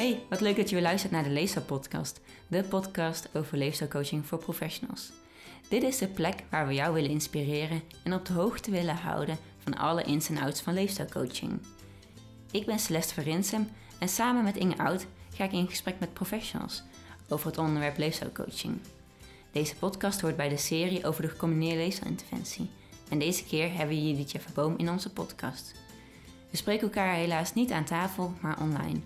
Hey, wat leuk dat je weer luistert naar de Leefstijl Podcast, de podcast over leefstijlcoaching voor professionals. Dit is de plek waar we jou willen inspireren en op de hoogte willen houden van alle ins en outs van leefstijlcoaching. Ik ben Celeste Verinsem en samen met Inge Oud ga ik in gesprek met professionals over het onderwerp leefstijlcoaching. Deze podcast hoort bij de serie over de gecombineerde leefstijlinterventie. En deze keer hebben we Judithje Verboom in onze podcast. We spreken elkaar helaas niet aan tafel, maar online.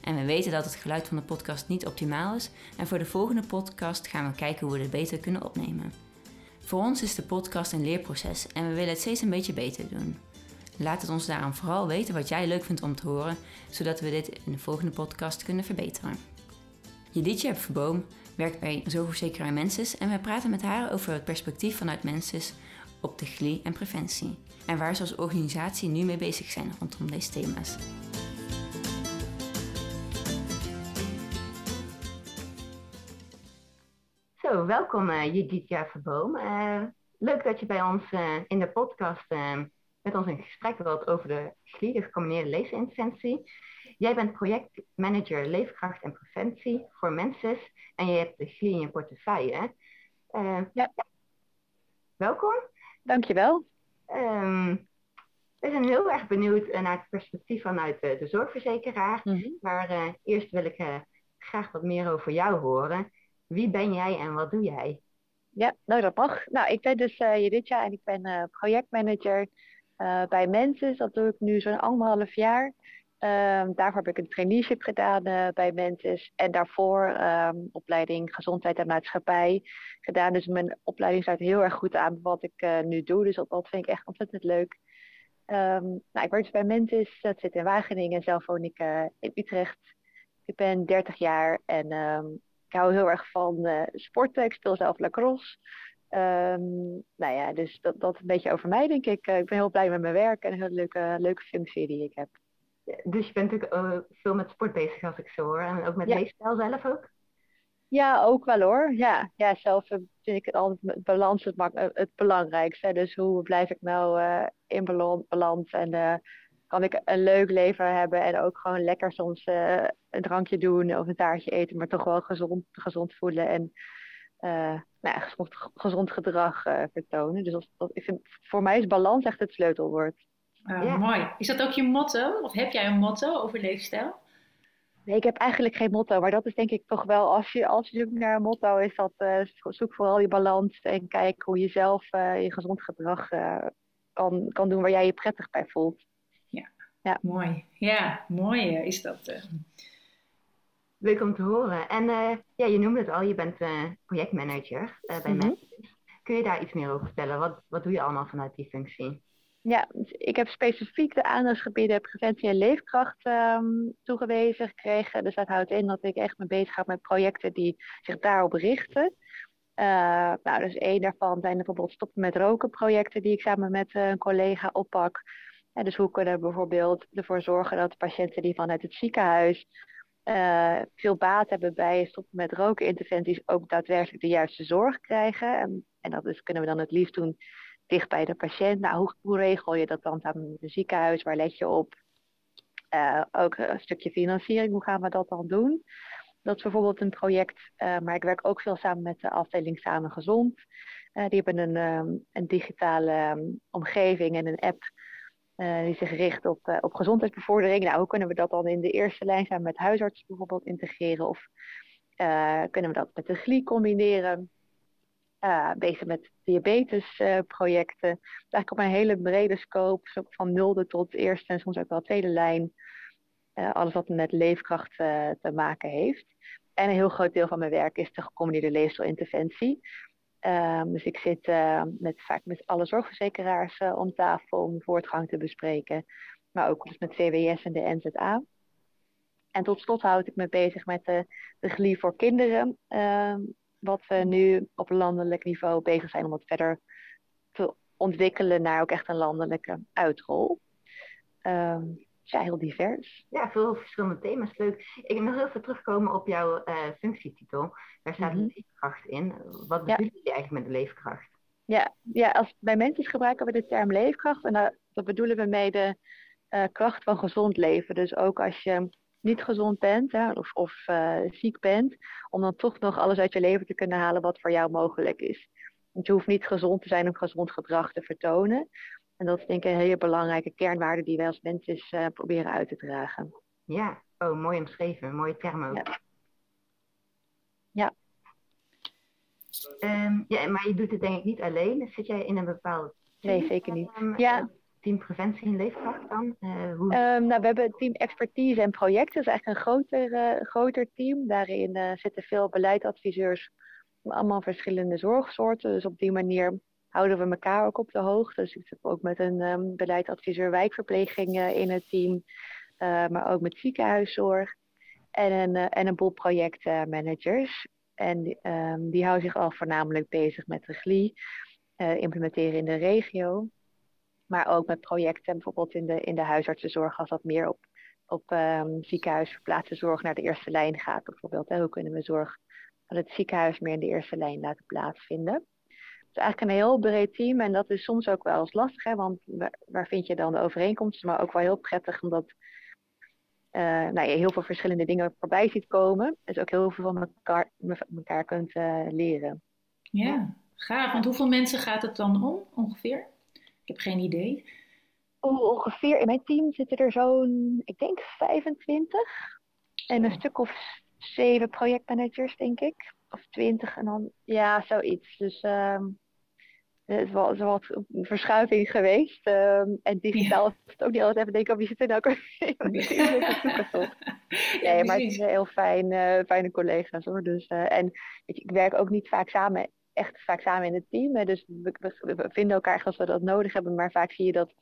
En we weten dat het geluid van de podcast niet optimaal is. En voor de volgende podcast gaan we kijken hoe we het beter kunnen opnemen. Voor ons is de podcast een leerproces en we willen het steeds een beetje beter doen. Laat het ons daarom vooral weten wat jij leuk vindt om te horen, zodat we dit in de volgende podcast kunnen verbeteren. Judithje Verboom werkt bij Zorgverzekeraar Mensis en we praten met haar over het perspectief vanuit Mensis op de en preventie. En waar ze als organisatie nu mee bezig zijn rondom deze thema's. Zo, welkom uh, Verboom. Uh, leuk dat je bij ons uh, in de podcast met ons in gesprek wilt over de GLI, de gecombineerde leesinterventie. Jij bent projectmanager leefkracht en preventie voor Mensis en je hebt de GLI in je portefeuille. ja. Welkom. Dankjewel. Um, we zijn heel erg benieuwd naar het perspectief vanuit de, de zorgverzekeraar. Mhm. Maar eerst wil ik graag wat meer over jou horen. Wie ben jij en wat doe jij? Ja, nou dat mag. Nou, ik ben dus uh, Judithja en ik ben uh, projectmanager uh, bij Mensis. Dat doe ik nu zo'n anderhalf jaar. Um, daarvoor heb ik een traineeship gedaan bij Mensis. En daarvoor um, opleiding gezondheid en maatschappij gedaan. Dus mijn opleiding sluit heel erg goed aan wat ik nu doe. Dus dat, vind ik echt ontzettend leuk. Um, nou, ik werk dus bij Mentis, dat zit in Wageningen en zelf woon ik in Utrecht. Ik ben 30 jaar en ik hou heel erg van uh, sporten. Ik speel zelf lacrosse. Um, nou ja, dus dat, dat een beetje over mij, denk ik. Uh, ik ben heel blij met mijn werk en een hele leuke, leuke functie die ik heb. Dus je bent natuurlijk uh, veel met sport bezig, als ik zo hoor. En ook met ja. leefstijl zelf ook? Ja, ook wel hoor. Ja, ja zelf vind ik het altijd het balans het, het belangrijkste. Dus hoe blijf ik nou in balans en kan ik een leuk leven hebben en ook gewoon lekker soms uh, een drankje doen of een taartje eten, maar toch wel gezond, gezond voelen en uh, nou ja, gezond, gezond gedrag uh, vertonen. Dus dat, dat, ik vind, voor mij is balans echt het sleutelwoord. Ja. Mooi. Is dat ook je motto? Of heb jij een motto over leefstijl? Nee, ik heb eigenlijk geen motto, maar dat is denk ik toch wel, als je, als je zoekt naar een motto, is dat zoek vooral je balans en kijk hoe je zelf je gezond gedrag kan, kan doen waar jij je prettig bij voelt. Ja. Mooi. Ja, mooi is dat. Uh. Leuk om te horen. En uh, ja, je noemde het al, je bent uh, projectmanager bij mm -hmm. Kun je daar iets meer over vertellen? Wat, wat doe je allemaal vanuit die functie? Ja, dus ik heb specifiek de aandachtsgebieden preventie en leefkracht um, toegewezen gekregen. Dus dat houdt in dat ik echt me bezig ga met projecten die zich daarop richten. Uh, nou, dus één daarvan zijn bijvoorbeeld stoppen met roken projecten die ik samen met een collega oppak. En dus hoe kunnen we bijvoorbeeld ervoor zorgen dat patiënten die vanuit het ziekenhuis uh, veel baat hebben bij stoppen met rokeninterventies ook daadwerkelijk de juiste zorg krijgen. En, en dat dus kunnen we dan het liefst doen dicht bij de patiënt. Nou, hoe, regel je dat dan samen het ziekenhuis? Waar let je op? Uh, ook een stukje financiering, hoe gaan we dat dan doen? Dat is bijvoorbeeld een project, uh, maar ik werk ook veel samen met de afdeling Samen Gezond. die hebben een, um, een digitale um, omgeving en een app uh, die zich richt op, uh, op gezondheidsbevordering. Nou, hoe kunnen we dat dan in de eerste lijn zijn met huisartsen bijvoorbeeld integreren? Of uh, kunnen we dat met de GLI combineren? bezig met diabetesprojecten. Eigenlijk op een hele brede scope, van nulde tot eerste en soms ook wel tweede lijn. alles wat met leefkracht te maken heeft. En een heel groot deel van mijn werk is de gecombineerde leefstijlinterventie. Um, dus ik zit uh, met, vaak met alle zorgverzekeraars uh, om tafel om voortgang te bespreken. Maar ook dus met VWS en de NZA. En tot slot houd ik me bezig met de, de GLI voor kinderen. Um, wat we nu op landelijk niveau bezig zijn om het verder te ontwikkelen naar ook echt een landelijke uitrol. Ja, heel divers. Ja, veel verschillende thema's. Leuk. Ik wil nog heel veel terugkomen op jouw uh, functietitel. Daar staat mm -hmm. leefkracht in. Wat bedoel je eigenlijk met de leefkracht? Ja, ja als, bij mensen gebruiken we de term leefkracht. En daar, dat bedoelen we mee de uh, kracht van gezond leven. Dus ook als je niet gezond bent hè, of, of uh, ziek bent, om dan toch nog alles uit je leven te kunnen halen wat voor jou mogelijk is. Want je hoeft niet gezond te zijn om gezond gedrag te vertonen. En dat is denk ik een hele belangrijke kernwaarde die wij als mensen uh, proberen uit te dragen. Ja, oh, mooi omschreven, mooie term ook. Ja. ja. Um, ja, maar je doet het denk ik niet alleen. Zit jij in een bepaald Nee, zeker niet. ja. Team preventie en leefkracht dan? Uh, hoe... um, nou, we hebben team expertise en projecten. Dat is eigenlijk een groter, uh, groter team. Daarin zitten veel beleidsadviseurs van allemaal verschillende zorgsoorten. Dus op die manier houden we elkaar ook op de hoogte. Dus ik zit ook met een um, beleidsadviseur wijkverpleging in het team. maar ook met ziekenhuiszorg. En een, en een boel projectmanagers. En um, die houden zich al voornamelijk bezig met regie uh, implementeren in de regio. Maar ook met projecten bijvoorbeeld in de, in de huisartsenzorg als dat meer op, op um, ziekenhuis verplaatste zorg naar de eerste lijn gaat bijvoorbeeld. Hoe kunnen we zorg van het ziekenhuis meer in de eerste lijn laten plaatsvinden? Het is eigenlijk een heel breed team en dat is soms ook wel eens lastig, hè, want waar, vind je dan de overeenkomsten? Maar ook wel heel prettig omdat uh, nou, je heel veel verschillende dingen voorbij ziet komen. Dus ook heel veel van elkaar, elkaar kunt uh, leren. Ja, Gaaf, want hoeveel mensen gaat het dan om ongeveer? Ik heb geen idee. Oh, ongeveer in mijn team zitten er zo'n, ik denk 25. En een stuk of zeven projectmanagers, denk ik. Of twintig en dan, ja, zoiets. Dus um, het is wel, wel een verschuiving geweest. Um, en digitaal ja. is het ook niet altijd even denken, oh, wie zit er nou? nee, maar het is heel fijn, uh, fijne collega's hoor. Dus, uh, en weet je, ik werk ook niet vaak samen echt vaak samen in het team. Dus we, we, vinden elkaar als we dat nodig hebben. Maar vaak zie je dat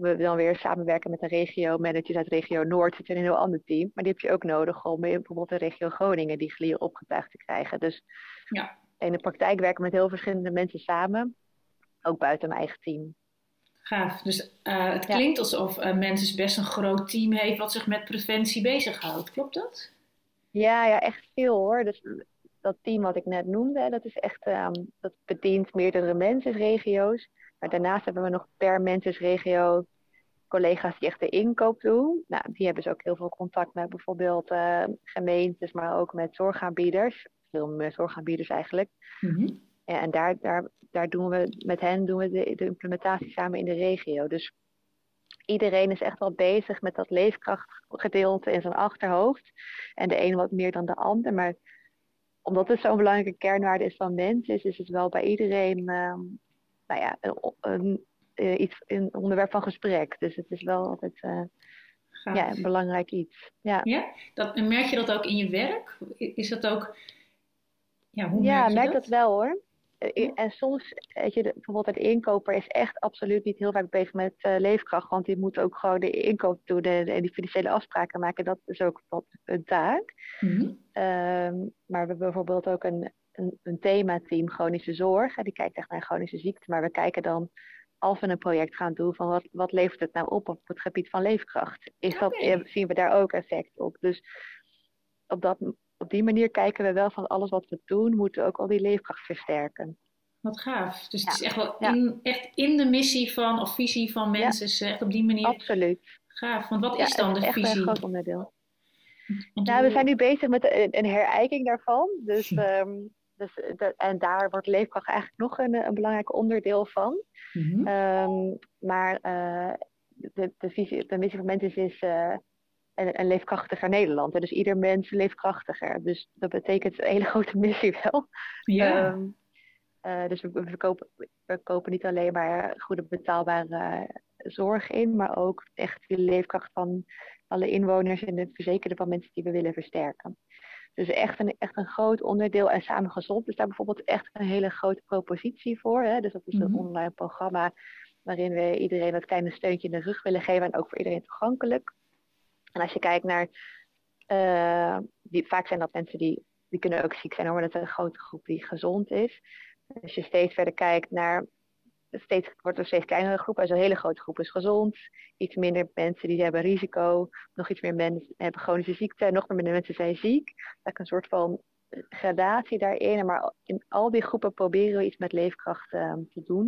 we dan weer samenwerken met een regio. Managers uit regio Noord zitten in een heel ander team. Maar die heb je ook nodig om bijvoorbeeld de regio Groningen die glier opgetuigd te krijgen. Dus ja. in de praktijk werken we met heel verschillende mensen samen. Ook buiten mijn eigen team. Gaaf. Dus uh, het klinkt alsof uh, mensen best een groot team heeft wat zich met preventie bezighoudt. Klopt dat? Ja, ja, echt veel hoor. Dus dat team wat ik net noemde, dat is echt, um, dat bedient meerdere mensensregio's. Maar daarnaast hebben we nog per mensensregio collega's die echt de inkoop doen. Nou, die hebben dus ook heel veel contact met bijvoorbeeld uh, gemeentes, maar ook met zorgaanbieders. Veel meer zorgaanbieders eigenlijk. Mm -hmm. ja, en daar, daar, daar doen we, met hen doen we de, de implementatie samen in de regio. Dus iedereen is echt wel bezig met dat leefkrachtgedeelte in zijn achterhoofd. En de een wat meer dan de ander. Maar omdat het zo'n belangrijke kernwaarde is van mensen, is, is het wel bij iedereen uh, nou ja, een, een, eh, iets, een onderwerp van gesprek. Dus het is wel altijd uh, ja, een belangrijk iets. Ja, ja? Dat, merk je dat ook in je werk? Is dat ook. Ja, hoe merk ja, je merk dat? dat wel hoor. Eh, en soms, weet je, bijvoorbeeld een inkoper is echt absoluut niet heel vaak bezig met uh, leefkracht, want die moet ook gewoon de inkoop doen en, die financiële afspraken maken. Dat is ook wat een taak. Mm -hmm. um, maar we hebben bijvoorbeeld ook een, een, een themateam chronische zorg. En die kijkt echt naar chronische ziekte, maar we kijken dan als we een project gaan doen van wat, wat levert het nou op op het gebied van leefkracht? Is okay. dat, zien we daar ook effect op? Dus op dat op die manier kijken we wel van alles wat we doen, moeten we ook al die leefkracht versterken. Wat gaaf. Dus het is echt wel in, echt in de missie van of visie van mensen, echt op die manier. Absoluut. Gaaf. Want wat is dan de echt visie? Echt een groot onderdeel. Nou, we zijn nu bezig met een, een herijking daarvan. Dus, um, dus de, en daar wordt leefkracht eigenlijk nog een, een belangrijk onderdeel van. Mm -hmm. um, maar uh, de, de, visie, de missie van mensen is uh, een, een leefkrachtiger Nederland. Dus ieder mens leefkrachtiger. Dus dat betekent een hele grote missie wel. Ja. Um, uh, dus we, we, kopen, we kopen niet alleen maar goede betaalbare zorg in, maar ook echt de leefkracht van alle inwoners en de verzekerden van mensen die we willen versterken. Dus echt een, echt een groot onderdeel. En Samen Gezond is daar bijvoorbeeld echt een hele grote propositie voor. Hè? Dus dat is een mm -hmm. online programma waarin we iedereen dat kleine steuntje in de rug willen geven en ook voor iedereen toegankelijk. En als je kijkt naar, uh, die, vaak zijn dat mensen die, die kunnen ook ziek zijn, hoor, maar dat is een grote groep die gezond is. Als je steeds verder kijkt naar, steeds, wordt er steeds kleinere groepen, dus een hele grote groep is gezond. Iets minder mensen die hebben risico, nog iets meer mensen hebben chronische ziekte, nog minder mensen zijn ziek. Dat is een soort van gradatie daarin. Maar in al die groepen proberen we iets met leefkracht um, te doen.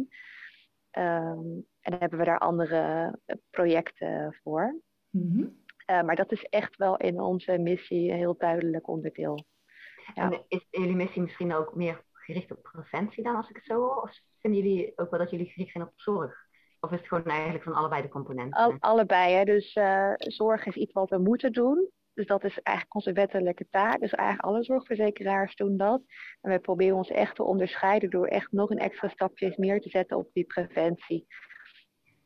Um, en dan hebben we daar andere projecten voor. Mm -hmm. maar dat is echt wel in onze missie een heel duidelijk onderdeel. Ja. En is jullie missie misschien ook meer gericht op preventie dan, als ik het zo hoor? Of vinden jullie ook wel dat jullie gericht zijn op zorg? Of is het gewoon eigenlijk van allebei de componenten? Al, allebei, hè. Dus uh, zorg is iets wat we moeten doen. Dus dat is eigenlijk onze wettelijke taak. Dus eigenlijk alle zorgverzekeraars doen dat. En we proberen ons echt te onderscheiden door echt nog een extra stapje meer te zetten op die preventie.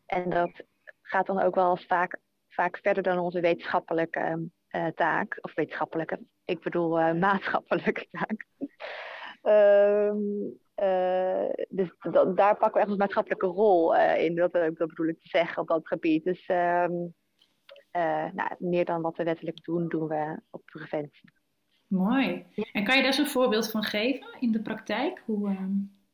En dat gaat dan ook wel vaak, vaak verder dan onze wetenschappelijke uh, taak. Of wetenschappelijke, ik bedoel uh, maatschappelijke taak. Um, uh, dus daar pakken we echt een maatschappelijke rol in. Dat, dat bedoel ik te zeggen op dat gebied. Dus um, nou, meer dan wat we wettelijk doen, doen we op preventie. Mooi. En kan je daar zo'n voorbeeld van geven in de praktijk? Hoe, uh...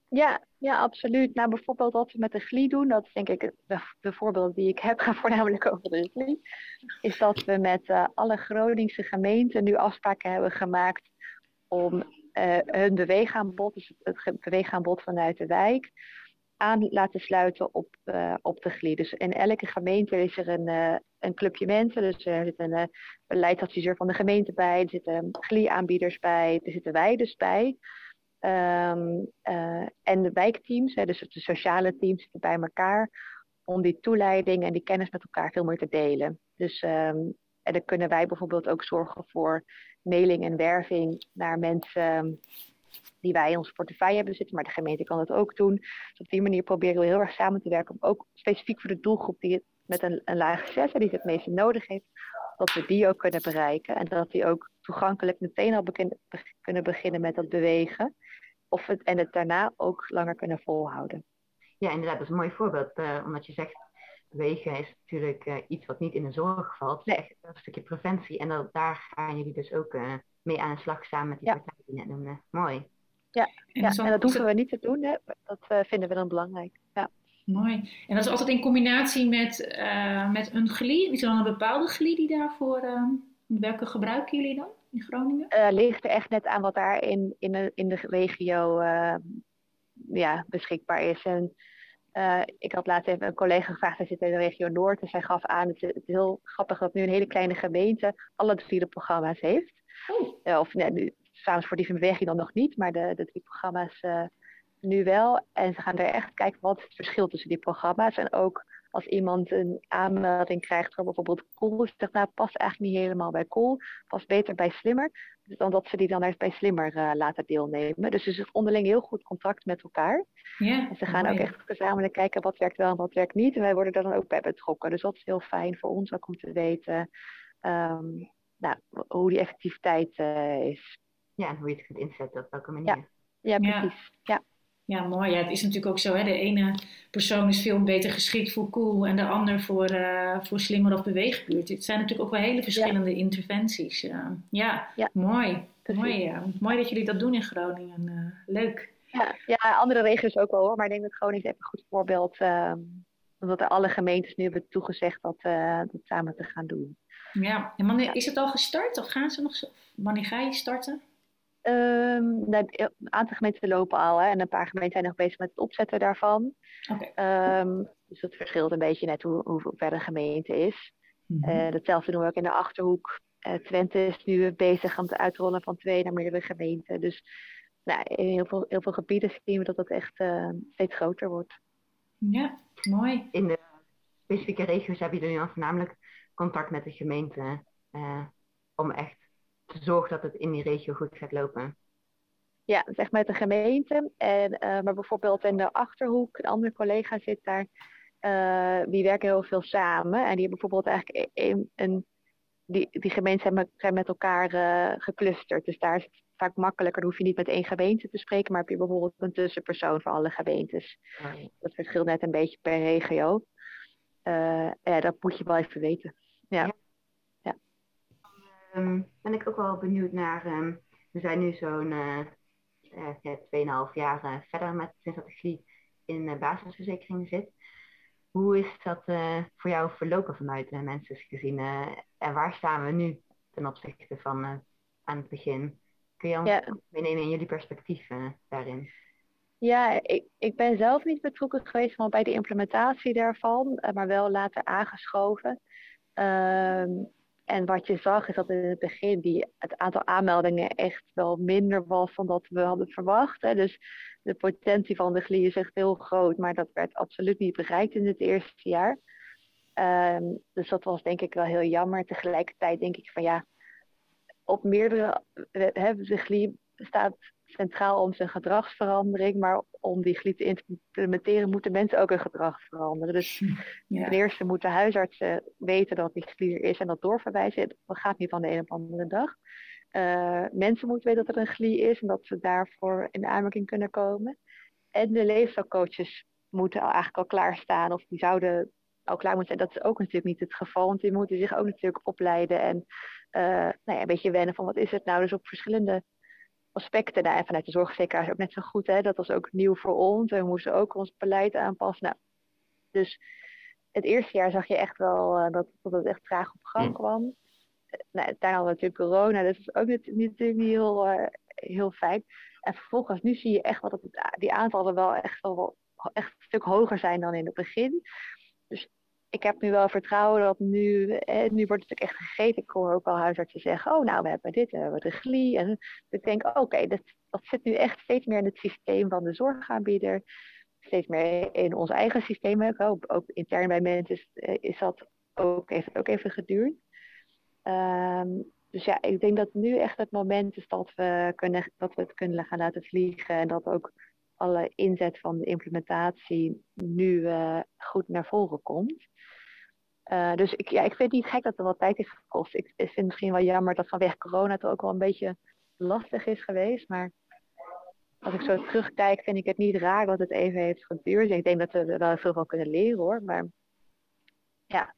Ja, ja, absoluut. Nou, bijvoorbeeld wat we met de GLI doen, dat is denk ik de, de voorbeeld die ik heb, gaat voornamelijk over de GLI, is dat we met alle Groningse gemeenten nu afspraken hebben gemaakt om uh, hun beweegaanbod, dus het beweegaanbod vanuit de wijk, aan laten sluiten op, uh, op de GLI. Dus in elke gemeente is er een, uh, een clubje mensen. Dus er zit een beleidsadviseur van de gemeente bij, er zitten GLI-aanbieders bij, er zitten wij dus bij. Uh, en de wijkteams, hè, dus de sociale teams, zitten bij elkaar om die toeleiding en die kennis met elkaar veel meer te delen. Dus um, en dan kunnen wij bijvoorbeeld ook zorgen voor mailing en werving naar mensen die wij in onze portefeuille hebben zitten, maar de gemeente kan dat ook doen. Dus op die manier proberen we heel erg samen te werken, om ook specifiek voor de doelgroep die het met een, een lage zes, die het het meeste nodig heeft, dat we die ook kunnen bereiken en dat die ook toegankelijk meteen al kunnen beginnen met dat bewegen of het, en het daarna ook langer kunnen volhouden. Ja, inderdaad, dat is een mooi voorbeeld. Uh, omdat je zegt, bewegen is natuurlijk uh, iets wat niet in de zorg valt. Nee. Echt een stukje preventie. En dat, daar gaan jullie dus ook uh, mee aan de slag samen met die ja. partijen die net noemden. Mooi. Ja, en, ja, en dat hoeven we niet te doen. Hè. Dat vinden we dan belangrijk. Ja. Mooi. En dat is altijd in combinatie met, met een GLI? Is er dan een bepaalde GLI die daarvoor... welke gebruiken jullie dan? in Groningen? Uh, ligt er echt net aan wat daar in, in, de, in de regio uh, ja, beschikbaar is. En uh, ik had laatst even een collega gevraagd, hij zit in de regio Noord. En zij gaf aan, het is, heel grappig dat nu een hele kleine gemeente alle drie programma's heeft. Oh. of nee, nu, samen voor die beweging dan nog niet, maar de, de drie programma's nu wel. En ze gaan er echt kijken wat is het verschil tussen die programma's. En ook als iemand een aanmelding krijgt voor bijvoorbeeld Cool, zegt nou past eigenlijk niet helemaal bij Cool, past beter bij Slimmer, dan dat ze die dan eerst bij Slimmer uh, laten deelnemen. Dus ze is onderling heel goed contact met elkaar. Ja, en ze gaan ook echt gezamenlijk kijken wat werkt wel en wat werkt niet. En wij worden er dan ook bij betrokken. Dus dat is heel fijn voor ons ook om te weten um, nou, hoe die effectiviteit uh, is. Ja, en hoe je het kunt inzetten op welke manier. Ja, ja precies. ja. Ja, mooi. Ja, het is natuurlijk ook zo. Hè? De ene persoon is veel beter geschikt voor cool en de ander voor, uh, voor slimmer of beweegbuurt. Het zijn natuurlijk ook wel hele verschillende interventies. Uh, ja, ja, mooi. Mooi, ja. mooi dat jullie dat doen in Groningen. Uh, leuk. Ja, ja, andere regio's ook wel hoor. Maar ik denk dat Groningen even een goed voorbeeld. Ehm, omdat er alle gemeentes nu hebben toegezegd dat, dat samen te gaan doen. Ja, en wanneer is het al gestart of gaan ze nog? Wanneer ga je starten? Um, een aantal gemeenten lopen al hè, en een paar gemeenten zijn nog bezig met het opzetten daarvan. Okay. Um, dus dat verschilt een beetje net hoe, hoe ver de gemeente is. Mm -hmm. uh, datzelfde doen we ook in de achterhoek. Uh, Twente is nu bezig aan het uitrollen van twee naar meerdere gemeenten. Dus nou, in heel veel, heel veel gebieden zien we dat dat echt uh, steeds groter wordt. Ja, mooi. In de specifieke regio's hebben jullie dan voornamelijk contact met de gemeente om echt zorg dat het in die regio goed gaat lopen. Ja, zeg met de gemeente. En, uh, maar bijvoorbeeld in de Achterhoek, een andere collega zit daar. Uh, die werken heel veel samen. En die hebben bijvoorbeeld eigenlijk een, een die, die gemeenten zijn met elkaar uh, geclusterd. Dus daar is het vaak makkelijker. Dan hoef je niet met één gemeente te spreken, maar heb je bijvoorbeeld een tussenpersoon voor alle gemeentes. Oh. Dat verschilt net een beetje per regio. ja, dat moet je wel even weten. Um, ben ik ook wel benieuwd naar. Um, we zijn nu zo'n uh, uh, 2,5 jaar uh, verder met sinds dat de in de basisverzekering zit. Hoe is dat voor jou verlopen vanuit uh, mensen gezien? en waar staan we nu ten opzichte van aan het begin? Kun je ons ja. meenemen in jullie perspectief daarin? Ja, ik, ik ben zelf niet betrokken geweest van bij de implementatie daarvan, maar wel later aangeschoven. Um, en wat je zag is dat in het begin die, het aantal aanmeldingen echt wel minder was dan dat we hadden verwacht. Hè. Dus de potentie van de GLI is echt heel groot, maar dat werd absoluut niet bereikt in het eerste jaar. Ehm, dus dat was denk ik wel heel jammer. Tegelijkertijd denk ik van ja, op meerdere, hebben de GLI staat centraal om zijn gedragsverandering, maar om die GLI te implementeren moeten mensen ook hun gedrag veranderen. Dus ja. ten eerste moeten huisartsen weten dat die GLI er is en dat doorverwijzen. Dat gaat niet van de een op de andere dag. Uh, mensen moeten weten dat er een GLI is en dat ze daarvoor in aanmerking kunnen komen. En de leefstijlcoaches moeten eigenlijk al klaarstaan of die zouden al klaar moeten zijn. Dat is ook natuurlijk niet het geval, want die moeten zich ook natuurlijk opleiden en uh, nou ja, een beetje wennen van wat is het nou. Dus op verschillende aspecten. Nou, en vanuit de zorgverzekeraars ook net zo goed. Hè? Dat was ook nieuw voor ons. We moesten ook ons beleid aanpassen. Nou, dus het eerste jaar zag je echt wel uh, dat, dat het echt traag op gang kwam. Uh, nou, daarna hadden we natuurlijk corona. Dus dat is ook niet, niet, niet heel, uh, heel fijn. En vervolgens, nu zie je echt wel dat het, die aantallen wel echt, wel echt een stuk hoger zijn dan in het begin. Ik heb nu wel vertrouwen dat nu, eh, nu wordt het ook echt gegeten. Ik hoor ook al huisartsen zeggen, oh nou, we hebben dit, we hebben de glie. En ik denk, oké, dat, dat zit nu echt steeds meer in het systeem van de zorgaanbieder. Steeds meer in ons eigen systeem. Ook, ook intern bij mensen is, eh, dat ook, heeft ook even geduurd. Um, dus ja, ik denk dat nu echt het moment is dat we, kunnen, dat we het kunnen gaan laten vliegen. En dat ook alle inzet van de implementatie nu uh, goed naar voren komt. Uh, dus ik, ja, ik vind het niet gek dat er wat tijd heeft gekost. Ik, ik vind het misschien wel jammer dat vanwege corona het ook wel een beetje lastig is geweest. Maar als ik zo terugkijk, vind ik het niet raar dat het even heeft geduurd. Ik denk dat we er wel veel van kunnen leren hoor. Maar ja.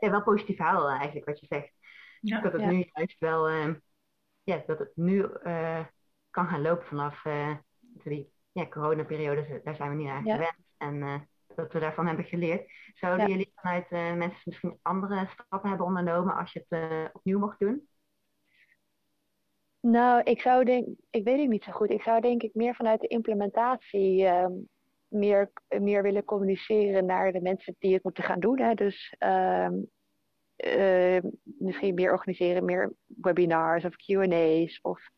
Ja, wel positief verhaal eigenlijk wat je zegt. Ja, dat het nu juist wel, uh, ja, dat het nu uh, kan gaan lopen vanaf die ja, coronaperiode. Daar zijn we niet aan gewend. En dat we daarvan hebben geleerd. Zouden jullie vanuit uh, mensen misschien andere stappen hebben ondernomen als je het uh, opnieuw mocht doen? Nou, ik zou denk, ik weet het niet zo goed. Ik zou denk ik meer vanuit de implementatie uh, meer, meer willen communiceren naar de mensen die het moeten gaan doen. Hè. Dus ehm, eh, misschien meer organiseren, meer webinars of Q&A's of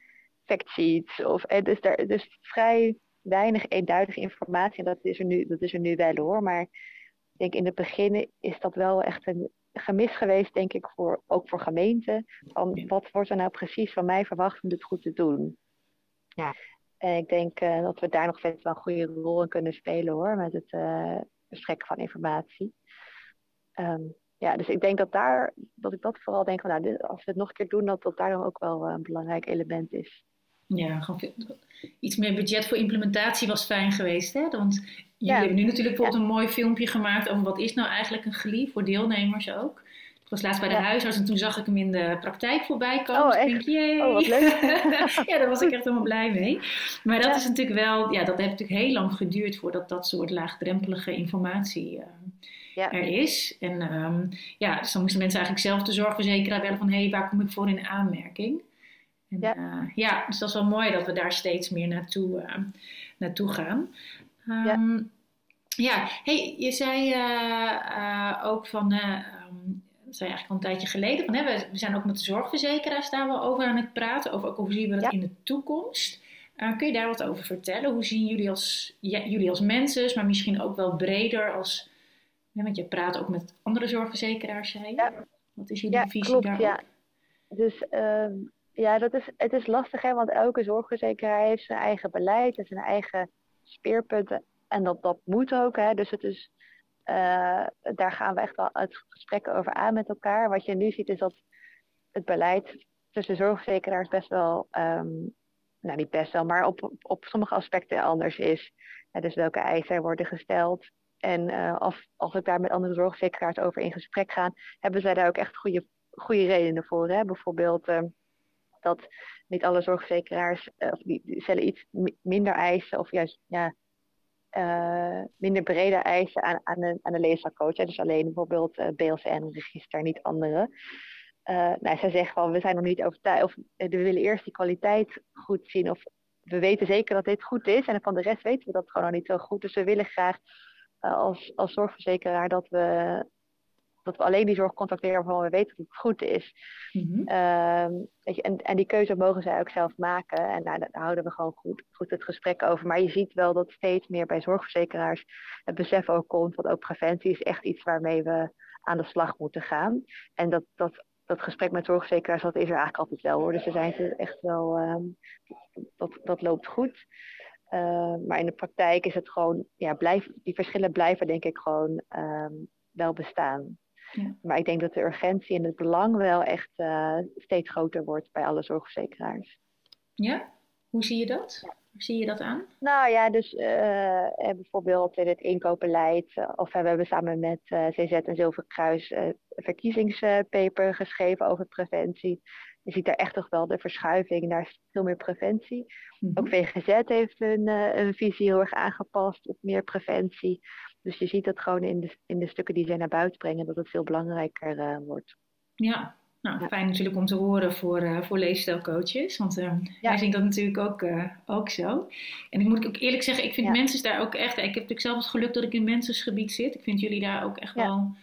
factsheets. Of, dus, daar, dus vrij weinig eenduidige informatie. En dat is er nu, dat is er nu wel hoor. Maar ik denk in het begin is dat wel echt een gemis geweest, denk ik, voor, ook voor gemeenten. Van wat wordt er nou precies van mij verwacht om dit goed te doen? Ja. En ik denk uh, dat we daar nog vet wel een goede rol in kunnen spelen hoor, met het uh, verstrekken van informatie. Um, ja, dus ik denk dat daar, dat ik dat vooral denk van, nou, dit, als we het nog een keer doen, dat dat daar dan ook wel een belangrijk element is. Ja, gewoon iets meer budget voor implementatie was fijn geweest. Hè? Want jullie hebben nu natuurlijk bijvoorbeeld een mooi filmpje gemaakt over wat is nou eigenlijk een GLI voor deelnemers ook. Ik was laatst bij de ja. huisarts en toen zag ik hem in de praktijk voorbij komen. Oh, echt? Denk, oh, wat leuk. ja, daar was ik echt helemaal blij mee. Maar dat is natuurlijk wel, ja, dat heeft natuurlijk heel lang geduurd voordat dat soort laagdrempelige informatie uh, ja. er is. En um, ja, dus dan moesten mensen eigenlijk zelf de zorgverzekeraar bellen van hé, hey, waar kom ik voor in aanmerking? En, ja. Uh, ja, dus dat is wel mooi dat we daar steeds meer naartoe, uh, naartoe gaan. Um, ja. ja, hey, je zei uh, ook van, um, dat zei eigenlijk al een tijdje geleden, van, hè, we, we, zijn ook met de zorgverzekeraars daar wel over aan het praten, over ook hoe zien we dat ja. in de toekomst. kun je daar wat over vertellen? Hoe zien jullie als, ja, jullie als mensen, maar misschien ook wel breder als, want je praat ook met andere zorgverzekeraars, zei je. Ja. Wat is jullie visie klopt, daarop? Ja. Dus ehm, ja, dat is, het is lastig, hè, want elke zorgverzekeraar heeft zijn eigen beleid en zijn eigen speerpunten. En dat, dat moet ook. Hè. Dus het is, uh, daar gaan we echt wel het gesprek over aan met elkaar. Wat je nu ziet is dat het beleid tussen zorgverzekeraars best wel, um, nou niet best wel, maar op, op sommige aspecten anders is. Dus welke eisen er worden gesteld. En als, als we daar met andere zorgverzekeraars over in gesprek gaan, hebben zij daar ook echt goede, goede redenen voor. Hè? Bijvoorbeeld. Uh, dat niet alle zorgverzekeraars uh, of die, stellen iets minder eisen of juist ja, uh, minder brede eisen aan, aan de, aan de. Dus alleen bijvoorbeeld uh, BLCN-register, niet andere. nou, zij zeggen van we zijn nog niet overtuigd of we willen eerst die kwaliteit goed zien of we weten zeker dat dit goed is en van de rest weten we dat gewoon nog niet zo goed. Dus we willen graag als, als zorgverzekeraar dat we dat we alleen die zorg contacteren waarvan we weten dat het goed is. Mhm. Ehm, weet je, en, en die keuze mogen zij ook zelf maken. En nou, daar houden we gewoon goed, goed het gesprek over. Maar je ziet wel dat steeds meer bij zorgverzekeraars het besef ook komt. Want ook preventie is echt iets waarmee we aan de slag moeten gaan. En dat, dat, dat gesprek met zorgverzekeraars, dat is er eigenlijk altijd wel hoor. Dus ze zijn ze echt wel, ehm, dat, dat loopt goed. Ehm, maar in de praktijk is het gewoon, ja, blijf, die verschillen blijven denk ik gewoon wel bestaan. Ja. Maar ik denk dat de urgentie en het belang wel echt uh, steeds groter wordt bij alle zorgverzekeraars. Ja, hoe zie je dat? Hoe zie je dat aan? Nou ja, dus uh, bijvoorbeeld in het inkoopbeleid, of we hebben samen met CZ en Zilverkruis verkiezingspaper geschreven over preventie. Je ziet daar echt toch wel de verschuiving naar veel meer preventie. Mm -hmm. Ook VGZ heeft een, een visie heel erg aangepast op meer preventie. Dus je ziet dat gewoon in de, in de stukken die zij naar buiten brengen, dat het veel belangrijker uh, wordt. Ja, nou, fijn natuurlijk om te horen voor, uh, voor leefstijlcoaches. Want uh, ja. wij zien dat natuurlijk ook, ook zo. En ik moet ook eerlijk zeggen, ik vind ja. mensen daar ook echt... Ik heb natuurlijk zelf het geluk dat ik in mensensgebied zit. Ik vind jullie daar ook echt wel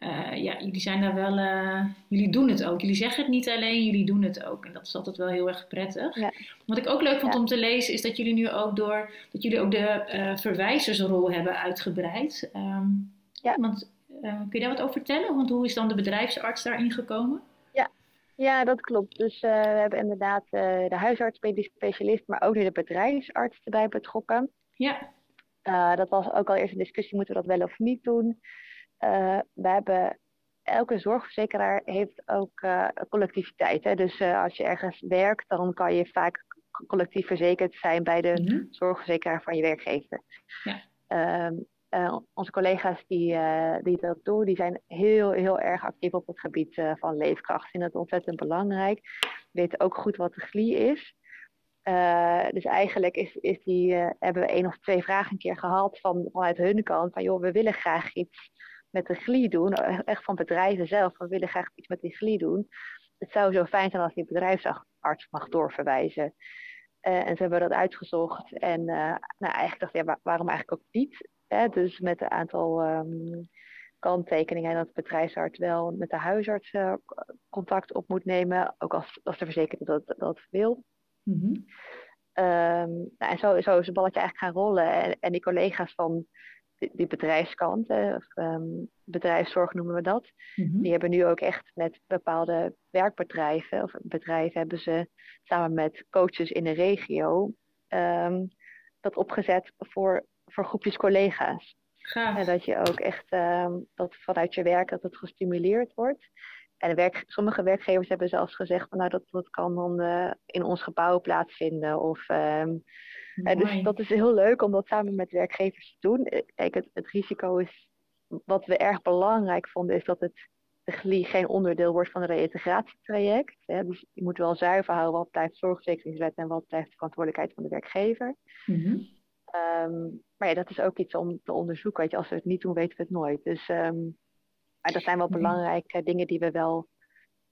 uh, ja, jullie zijn daar wel, uh, jullie doen het ook. Jullie zeggen het niet alleen, jullie doen het ook. En dat is altijd wel heel erg prettig. Ja. Wat ik ook leuk vond ja. om te lezen, is dat jullie nu ook door, dat jullie ook de uh, verwijzersrol hebben uitgebreid. Um, ja. Want kun je daar wat over vertellen? Want hoe is dan de bedrijfsarts daarin gekomen? Ja, ja dat klopt. Dus we hebben inderdaad de huisarts, medisch specialist, maar ook nu de bedrijfsarts erbij betrokken. Ja. dat was ook al eerst een discussie, moeten we dat wel of niet doen? Uh, we hebben elke zorgverzekeraar heeft ook uh, collectiviteit. Hè? Dus uh, als je ergens werkt, dan kan je vaak collectief verzekerd zijn bij de mm-hmm. zorgverzekeraar van je werkgever. Ja. Um, onze collega's die, die dat doen, die zijn heel, heel erg actief op het gebied van leefkracht. Vinden het ontzettend belangrijk. Weten ook goed wat de GLI is. dus eigenlijk is, is die, hebben we één of twee vragen een keer gehad van, vanuit hun kant. Van joh, we willen graag iets met de GLI doen, echt van bedrijven zelf, we willen graag iets met die GLI doen. Het zou zo fijn zijn als die bedrijfsarts mag doorverwijzen. Uh, en ze hebben dat uitgezocht. En uh, nou, eigenlijk dacht ik, ja, waarom eigenlijk ook niet? Hè? Dus met een aantal um, kanttekeningen dat de bedrijfsarts wel met de huisarts uh, contact op moet nemen. Ook als, als de verzekerde dat, dat wil. Mm -hmm. um, nou, en zo, zo is het balletje eigenlijk gaan rollen. En, en die collega's van die bedrijfskant, of um, bedrijfszorg noemen we dat. Mm-hmm. Die hebben nu ook echt met bepaalde werkbedrijven of bedrijven hebben ze samen met coaches in de regio um, dat opgezet voor, voor groepjes collega's. Gaaf. En dat je ook echt um, dat vanuit je werk dat het gestimuleerd wordt. En werk, sommige werkgevers hebben zelfs gezegd, van, nou dat, dat kan dan uh, in ons gebouw plaatsvinden. Of dus dat is heel leuk om dat samen met werkgevers te doen. Eh, kijk, het, het, risico is, wat we erg belangrijk vonden, is dat het de GLI geen onderdeel wordt van een reïntegratietraject. Hè. Dus je moet wel zuiver houden wat blijft zorgverzekeringswet en wat blijft de verantwoordelijkheid van de werkgever. Mm-hmm. Um, maar ja, dat is ook iets om te onderzoeken. Weet je, als we het niet doen, weten we het nooit. Dus um, maar dat zijn wel belangrijke dingen die we wel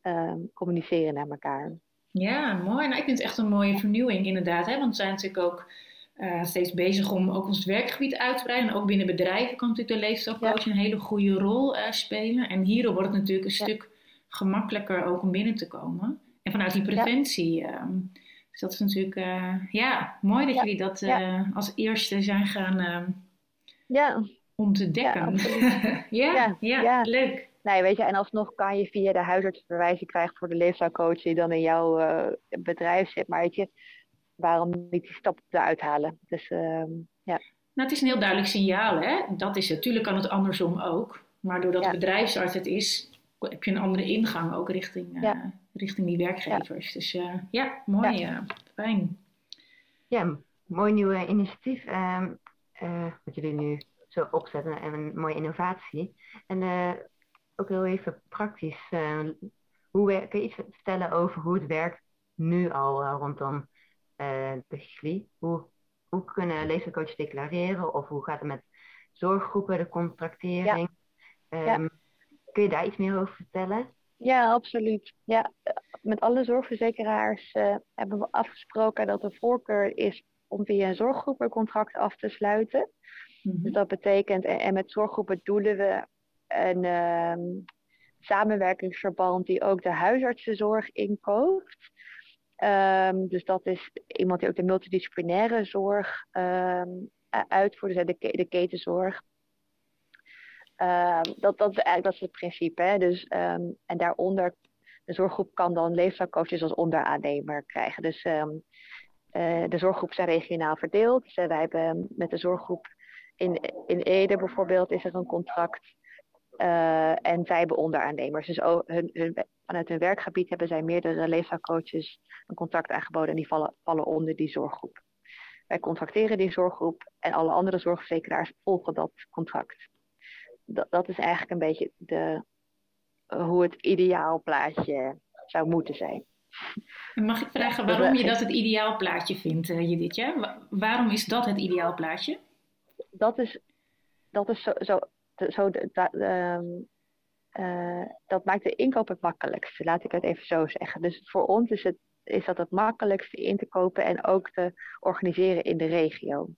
um, communiceren naar elkaar. Ja, mooi. Nou, ik vind het echt een mooie vernieuwing inderdaad. Hè? Want we zijn natuurlijk ook uh, steeds bezig om ook ons werkgebied uit te breiden. En ook binnen bedrijven kan natuurlijk de leefstijlcoach ja. een hele goede rol uh, spelen. En hierdoor wordt het natuurlijk een ja. stuk gemakkelijker ook om binnen te komen. En vanuit die preventie. Ja. Um, dus dat is natuurlijk, uh, ja, mooi dat jullie dat als eerste zijn gaan ja. om te dekken. Ja, ja, ja, leuk. Nee, weet je, en alsnog kan je via de huisarts verwijzing krijgen voor de leefstijlcoach die dan in jouw uh, bedrijf zit. Maar weet je, waarom niet die stap eruit halen? Dus uh, ja. Nou, het is een heel duidelijk signaal, hè? Dat is het. Natuurlijk kan het andersom ook. Maar doordat ja. bedrijfsarts het is, heb je een andere ingang ook richting, uh, ja. richting die werkgevers. Ja. Dus uh, ja, mooi, ja. fijn. Ja, mooi nieuwe initiatief. Um, wat jullie nu zo opzetten en een mooie innovatie. En ook heel even praktisch. Uh, hoe kun je iets vertellen over hoe het werkt nu al uh, rondom uh, de GLI? Hoe, hoe kunnen leefcoaches declareren of hoe gaat het met zorggroepen, de contractering? Ja. Um, ja. Kun je daar iets meer over vertellen? Ja, absoluut. Ja, met alle zorgverzekeraars hebben we afgesproken dat de voorkeur is om via een zorggroep een contract af te sluiten. Mm -hmm. Dus dat betekent, en, en met zorggroepen doelen we een ehm, samenwerkingsverband die ook de huisartsenzorg inkoopt. Um, dus dat is iemand die ook de multidisciplinaire zorg um, uitvoert, dus de, de ketenzorg. dat, dat is eigenlijk dat is het principe. Hè? Dus, en daaronder, de zorggroep kan dan leefstijlcoaches als onderaannemer krijgen. Dus uh, de zorggroepen zijn regionaal verdeeld. Dus, wij hebben met de zorggroep in, in Ede bijvoorbeeld is er een contract. Uh, en zij hebben onderaannemers. Dus hun, hun, vanuit hun werkgebied hebben zij meerdere leefstijlcoaches een contract aangeboden. En die vallen, vallen onder die zorggroep. Wij contracteren die zorggroep en alle andere zorgverzekeraars volgen dat contract. Dat, dat is eigenlijk een beetje de, hoe het ideaalplaatje zou moeten zijn. Mag ik vragen waarom je dat het ideaalplaatje vindt, uh, Judithje? Waarom is dat het ideaalplaatje? Dat is, dat is zo, zo, zo dat, ehm, uh, dat maakt de inkoop het makkelijkste, laat ik het even zo zeggen. Dus voor ons is, het, is dat het makkelijkste in te kopen en ook te organiseren in de regio.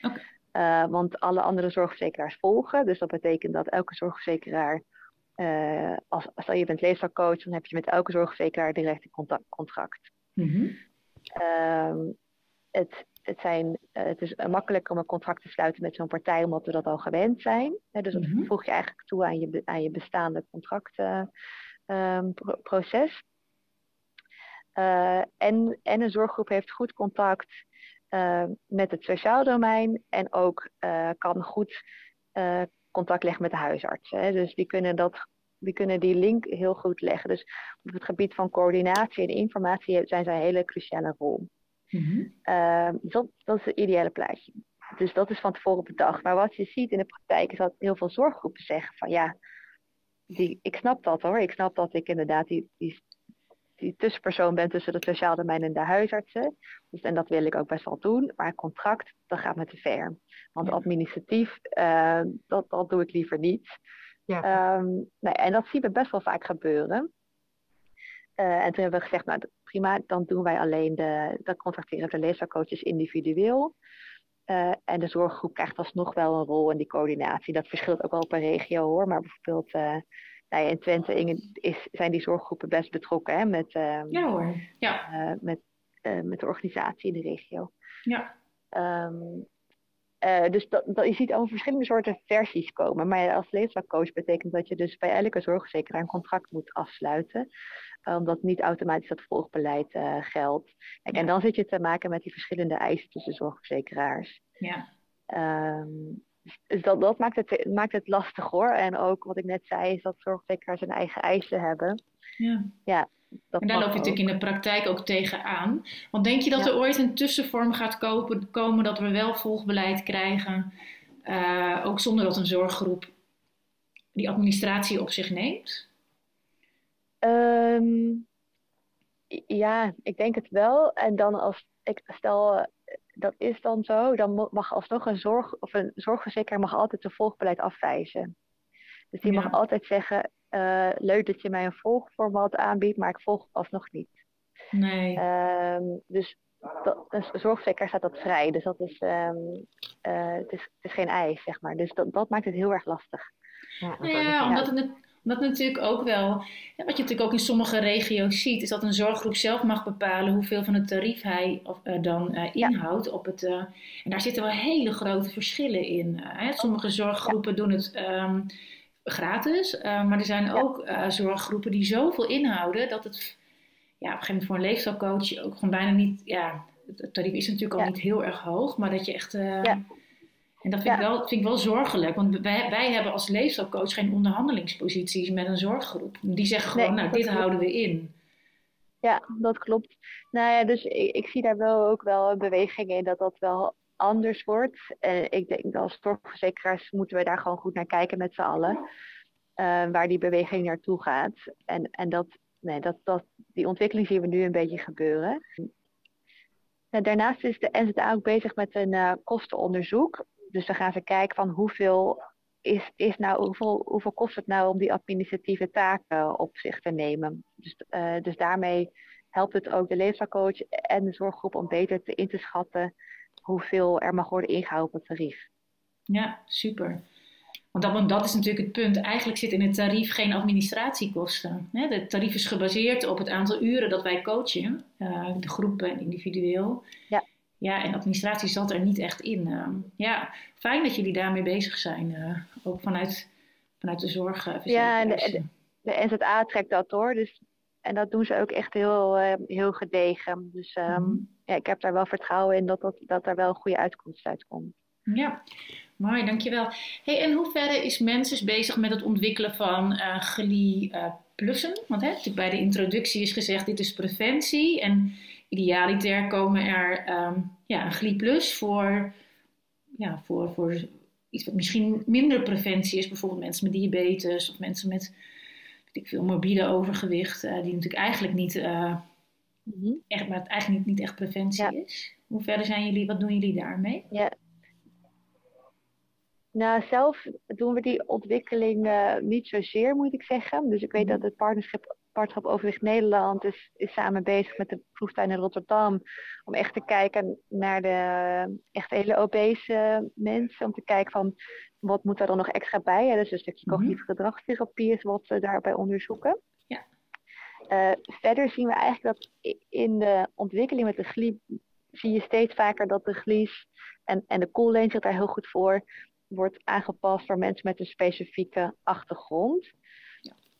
Okay. Uh, eh, want alle andere zorgverzekeraars volgen. Dus dat betekent dat elke zorgverzekeraar uh, als, als je bent leefstijlcoach, dan heb je met elke zorgverzekeraar direct een contact, contract. Mm het, het, zijn, uh, het is makkelijk om een contract te sluiten met zo'n partij, omdat we dat al gewend zijn. dus dat mm voeg je eigenlijk toe aan je, aan je bestaande contractproces. Uh, en, en een zorggroep heeft goed contact met het sociaal domein en ook kan goed contact leggen met de huisartsen. Hè. Dus die kunnen, dat, die kunnen die link heel goed leggen. Dus op het gebied van coördinatie en informatie zijn zij een hele cruciale rol. Mm dat, dat is het ideale plaatje. Dus dat is van tevoren bedacht. Maar wat je ziet in de praktijk is dat heel veel zorggroepen zeggen van ja, die, ik snap dat hoor. Ik snap dat ik inderdaad die, die, die tussenpersoon ben tussen het sociaal domein en de huisartsen. Dus, en dat wil ik ook best wel doen. Maar contract, dat gaat me te ver. Want administratief, uh, dat, dat doe ik liever niet. Ja. Um, nee, en dat zien we best wel vaak gebeuren. Uh, en toen hebben we gezegd, nou prima, dan doen wij alleen de, dan contracteren de leefstijlcoaches individueel. Uh, en de zorggroep krijgt alsnog wel een rol in die coördinatie. Dat verschilt ook wel per regio hoor. Maar bijvoorbeeld uh, nou ja, in Twente is, zijn die zorggroepen best betrokken hè, met, uh, ja, hoor. Ja. met, met de organisatie in de regio. Ja. Um, uh, dus dat, dat, je ziet al verschillende soorten versies komen. Maar als leefstijlcoach betekent dat je dus bij elke zorgverzekeraar een contract moet afsluiten. Uh, omdat niet automatisch dat volgbeleid uh, geldt. Kijk, En dan zit je te maken met die verschillende eisen tussen zorgverzekeraars. Ja. Um, dus dat, dat maakt, het, maakt het lastig hoor. En ook wat ik net zei, is dat zorgverzekeraars hun eigen eisen hebben. Ja. ja en daar loop je natuurlijk in de praktijk ook tegenaan. Want denk je dat er ooit een tussenvorm gaat kopen, komen dat we wel volgbeleid krijgen, uh, ook zonder dat een zorggroep die administratie op zich neemt? Um, ja, ik denk het wel. En dan als ik stel dat is dan zo, dan mag alsnog een zorg of een zorgverzekeraar mag altijd een volgbeleid afwijzen. Dus die mag altijd zeggen, uh, leuk dat je mij een volgformat aanbiedt, maar ik volg alsnog niet. Nee. Um, dus dat, dus zorgverzekeraar staat dat vrij. Dus dat is, um, uh, het, is, het is geen eis, zeg maar. Dus dat, dat maakt het heel erg lastig. Ja, ja omdat het, omdat natuurlijk ook wel, ja, wat je natuurlijk ook in sommige regio's ziet, is dat een zorggroep zelf mag bepalen hoeveel van het tarief hij of, uh, dan uh, inhoudt. Op het, uh, en daar zitten wel hele grote verschillen in. sommige zorggroepen doen het um, gratis. Maar er zijn ook zorggroepen die zoveel inhouden dat het ja, op een gegeven moment voor een leefstijlcoach ook gewoon bijna niet. Ja, het tarief is natuurlijk al niet heel erg hoog, maar dat je echt. En dat vind, ik wel, vind ik wel zorgelijk, want wij, wij hebben als leefstijlcoach geen onderhandelingsposities met een zorggroep. Die zeggen gewoon, nou, dit houden we in. Ja, dat klopt. Nou ja, dus ik, ik zie daar wel ook wel een beweging in dat dat wel anders wordt. Uh, ik denk dat als zorgverzekeraars moeten we daar gewoon goed naar kijken met z'n allen. Uh, waar die beweging naartoe gaat. En, en dat, nee, dat, dat, die ontwikkeling zien we nu een beetje gebeuren. Nou, daarnaast is de NZA ook bezig met een uh, kostenonderzoek. Dus dan gaan ze kijken van hoeveel, is, is nou, hoeveel, hoeveel kost het nou om die administratieve taken op zich te nemen. Dus, dus daarmee helpt het ook de leefstijlcoach en de zorggroep om beter te in te schatten hoeveel er mag worden ingehouden op het tarief. Ja, super. Want dat, dat is natuurlijk het punt. Eigenlijk zit in het tarief geen administratiekosten. Het tarief is gebaseerd op het aantal uren dat wij coachen, uh, de groepen en individueel. Ja. Ja, en administratie zat er niet echt in. Uh, ja, fijn dat jullie daarmee bezig zijn. Uh, ook vanuit, vanuit de zorg. ja, en de, de, NZA trekt dat door. Dus, en dat doen ze ook echt heel, heel gedegen. Dus um, ja, ik heb daar wel vertrouwen in dat, dat, dat er wel een goede uitkomst uitkomt. Ja, mooi, dankjewel. Hey, en hoe verder is Mensis bezig met het ontwikkelen van uh, GLI uh, plussen? Want hè, bij de introductie is gezegd, dit is preventie. En idealiter komen er um, ja, een GLI plus voor, ja, voor, voor iets wat misschien minder preventie is. Bijvoorbeeld mensen met diabetes of mensen met weet ik veel, morbide overgewicht. Uh, die natuurlijk eigenlijk niet, mm -hmm. echt, maar het eigenlijk niet, niet echt preventie is. Hoe verder zijn jullie, wat doen jullie daarmee? Ja, nou, zelf doen we die ontwikkeling uh, niet zozeer, moet ik zeggen. Dus ik weet mhm. dat het partnerschap, partnerschap Overwicht Nederland is, is samen bezig met de proeftuin in Rotterdam. Om echt te kijken naar de echt hele obese mensen. Om te kijken van wat moet er dan nog extra bij. Ja, dus een stukje mhm. cognitieve gedragstherapie is wat we daarbij onderzoeken. Ja. Uh, verder zien we eigenlijk dat in de ontwikkeling met de GLI zie je steeds vaker dat de GLI's en, en de Cool zich daar heel goed voor wordt aangepast voor mensen met een specifieke achtergrond.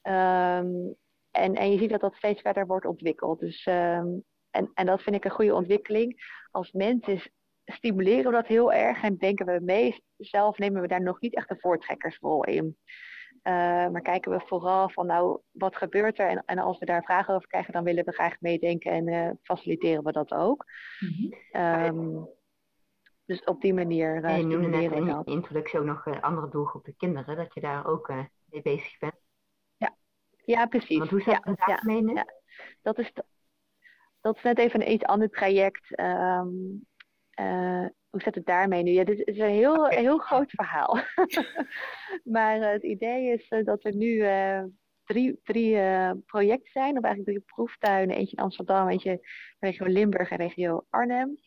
Ehm, en, en je ziet dat dat steeds verder wordt ontwikkeld. Dus, ehm, en, en dat vind ik een goede ontwikkeling. Als mensen stimuleren we dat heel erg en denken we mee. Zelf nemen we daar nog niet echt een voortrekkersrol in. Uh, maar kijken we vooral van nou, wat gebeurt er? En, en, als we daar vragen over krijgen, dan willen we graag meedenken en uh, faciliteren we dat ook. Mm dus op die manier. Uh, je noemde net in de introductie ook nog een andere doelgroep, de kinderen, dat je daar ook mee bezig bent. Ja, precies. Want hoe zit ja, ja, Dat, is, dat is net even een iets ander traject. Um, uh, hoe zit het daarmee nu? Ja, dit is een heel, heel groot verhaal. maar het idee is dat er nu drie, drie projecten zijn, of eigenlijk drie proeftuinen. Eentje in Amsterdam, eentje in regio Limburg en regio Arnhem.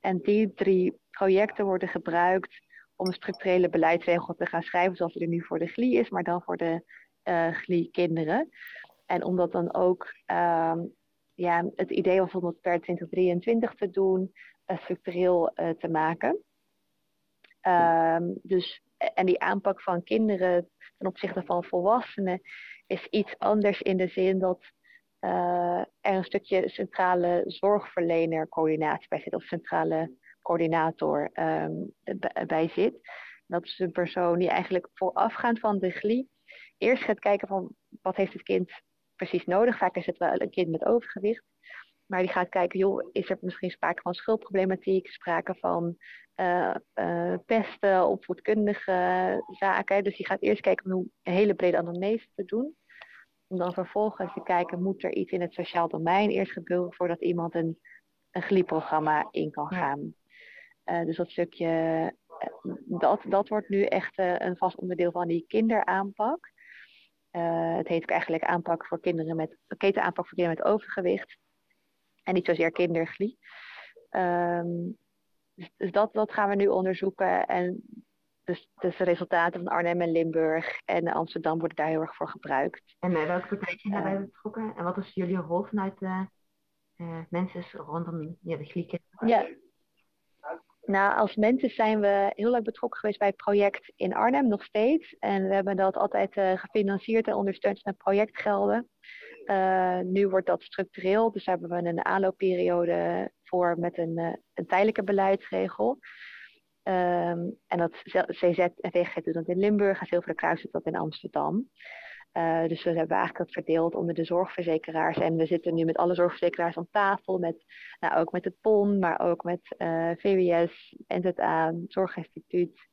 En die drie projecten worden gebruikt om structurele beleidsregels te gaan schrijven, zoals er nu voor de GLI is, maar dan voor de GLI-kinderen. En om dat dan ook, uh, ja, het idee was om dat per 2023 te doen, uh, structureel uh, te maken. Um, dus, en die aanpak van kinderen ten opzichte van volwassenen is iets anders in de zin dat er een stukje centrale zorgverlener coördinatie bij zit, of centrale coördinator um, bij zit. Dat is een persoon die eigenlijk voorafgaand van de GLI eerst gaat kijken van wat heeft het kind precies nodig. Vaak is het wel een kind met overgewicht. Maar die gaat kijken, joh, is er misschien sprake van schuldproblematiek, sprake van uh, uh, pesten, opvoedkundige zaken. Dus die gaat eerst kijken om een hele brede anamnese te doen. Om dan vervolgens te kijken, moet er iets in het sociaal domein eerst gebeuren voordat iemand een, een GLI-programma in kan gaan. Uh, dus dat stukje, dat, dat wordt nu echt een vast onderdeel van die kinderaanpak. Het heet ook eigenlijk aanpak voor kinderen met, ketenaanpak voor kinderen met overgewicht. En niet zozeer kinderglie. Um, dus, dus dat, dat gaan we nu onderzoeken. En dus, dus de resultaten van Arnhem en Limburg en Amsterdam worden daar heel erg voor gebruikt. En uh, welke partij zijn daarbij betrokken? En wat is jullie rol vanuit de mensen rondom ja, de glieken? Ja, nou, als mensen zijn we heel erg betrokken geweest bij het project in Arnhem, nog steeds. En we hebben dat altijd uh, gefinancierd en ondersteund met projectgelden. Uh, nu wordt dat structureel, dus hebben we een aanloopperiode voor met een, uh, een tijdelijke beleidsregel. Um, en dat CZ en VGG doen dat in Limburg en Zilveren Kruis doet dat in Amsterdam. Uh, dus we hebben eigenlijk dat verdeeld onder de zorgverzekeraars. En we zitten nu met alle zorgverzekeraars aan tafel. Met, nou, ook met het PON, maar ook met uh, VWS, NZA, Zorginstituut.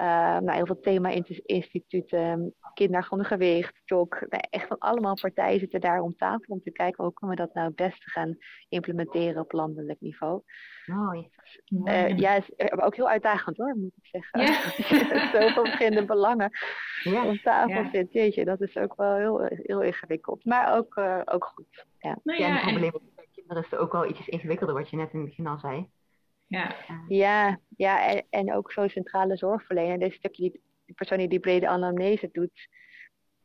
Uh, nou, heel veel thema-instituten, kinderachtige gewicht, JOK. Nou, echt van allemaal partijen zitten daar om tafel om te kijken hoe kunnen we dat nou het beste gaan implementeren op landelijk niveau. Mooi. Uh, ja, is ook heel uitdagend hoor, moet ik zeggen. Ja. Zoveel verschillende belangen ja. op tafel ja. zit. Jeetje, dat is ook wel heel, heel ingewikkeld. Maar ook, uh, ook goed. Ja, nou ja, en het probleem bij kinderen is ook wel iets ingewikkelder, wat je net in het begin al zei. Ja, ja, ja en, en ook zo'n centrale zorgverlener. Dit stukje die persoon die die brede anamnese doet,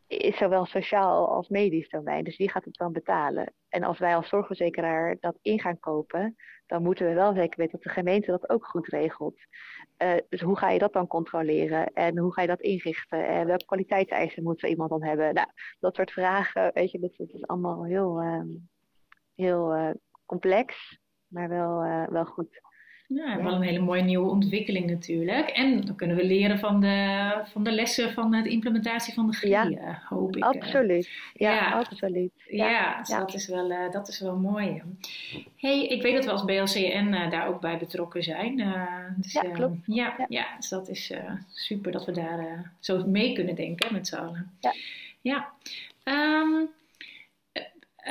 is zowel sociaal als medisch domein. Dus die gaat het dan betalen. En als wij als zorgverzekeraar dat in gaan kopen, dan moeten we wel zeker weten dat de gemeente dat ook goed regelt. Uh, dus hoe ga je dat dan controleren? En hoe ga je dat inrichten? En welke kwaliteitseisen moet zo iemand dan hebben? Nou, dat soort vragen, weet je, dat, is allemaal heel, uh, heel uh, complex, maar wel, wel goed. Ja, wel een hele mooie nieuwe ontwikkeling natuurlijk. En dan kunnen we leren van de, van de lessen van de implementatie van de GRI, ja, hoop ik. Absoluut. Ja, ja. absoluut. Ja, ja, dus Dat, is wel, uh, dat is wel mooi. hey, ik weet dat we als BLCN uh, daar ook bij betrokken zijn. Uh, dus, ja, klopt. Ja, ja. dus dat is super dat we daar zo mee kunnen denken met z'n allen. Ja. ja. Um, uh,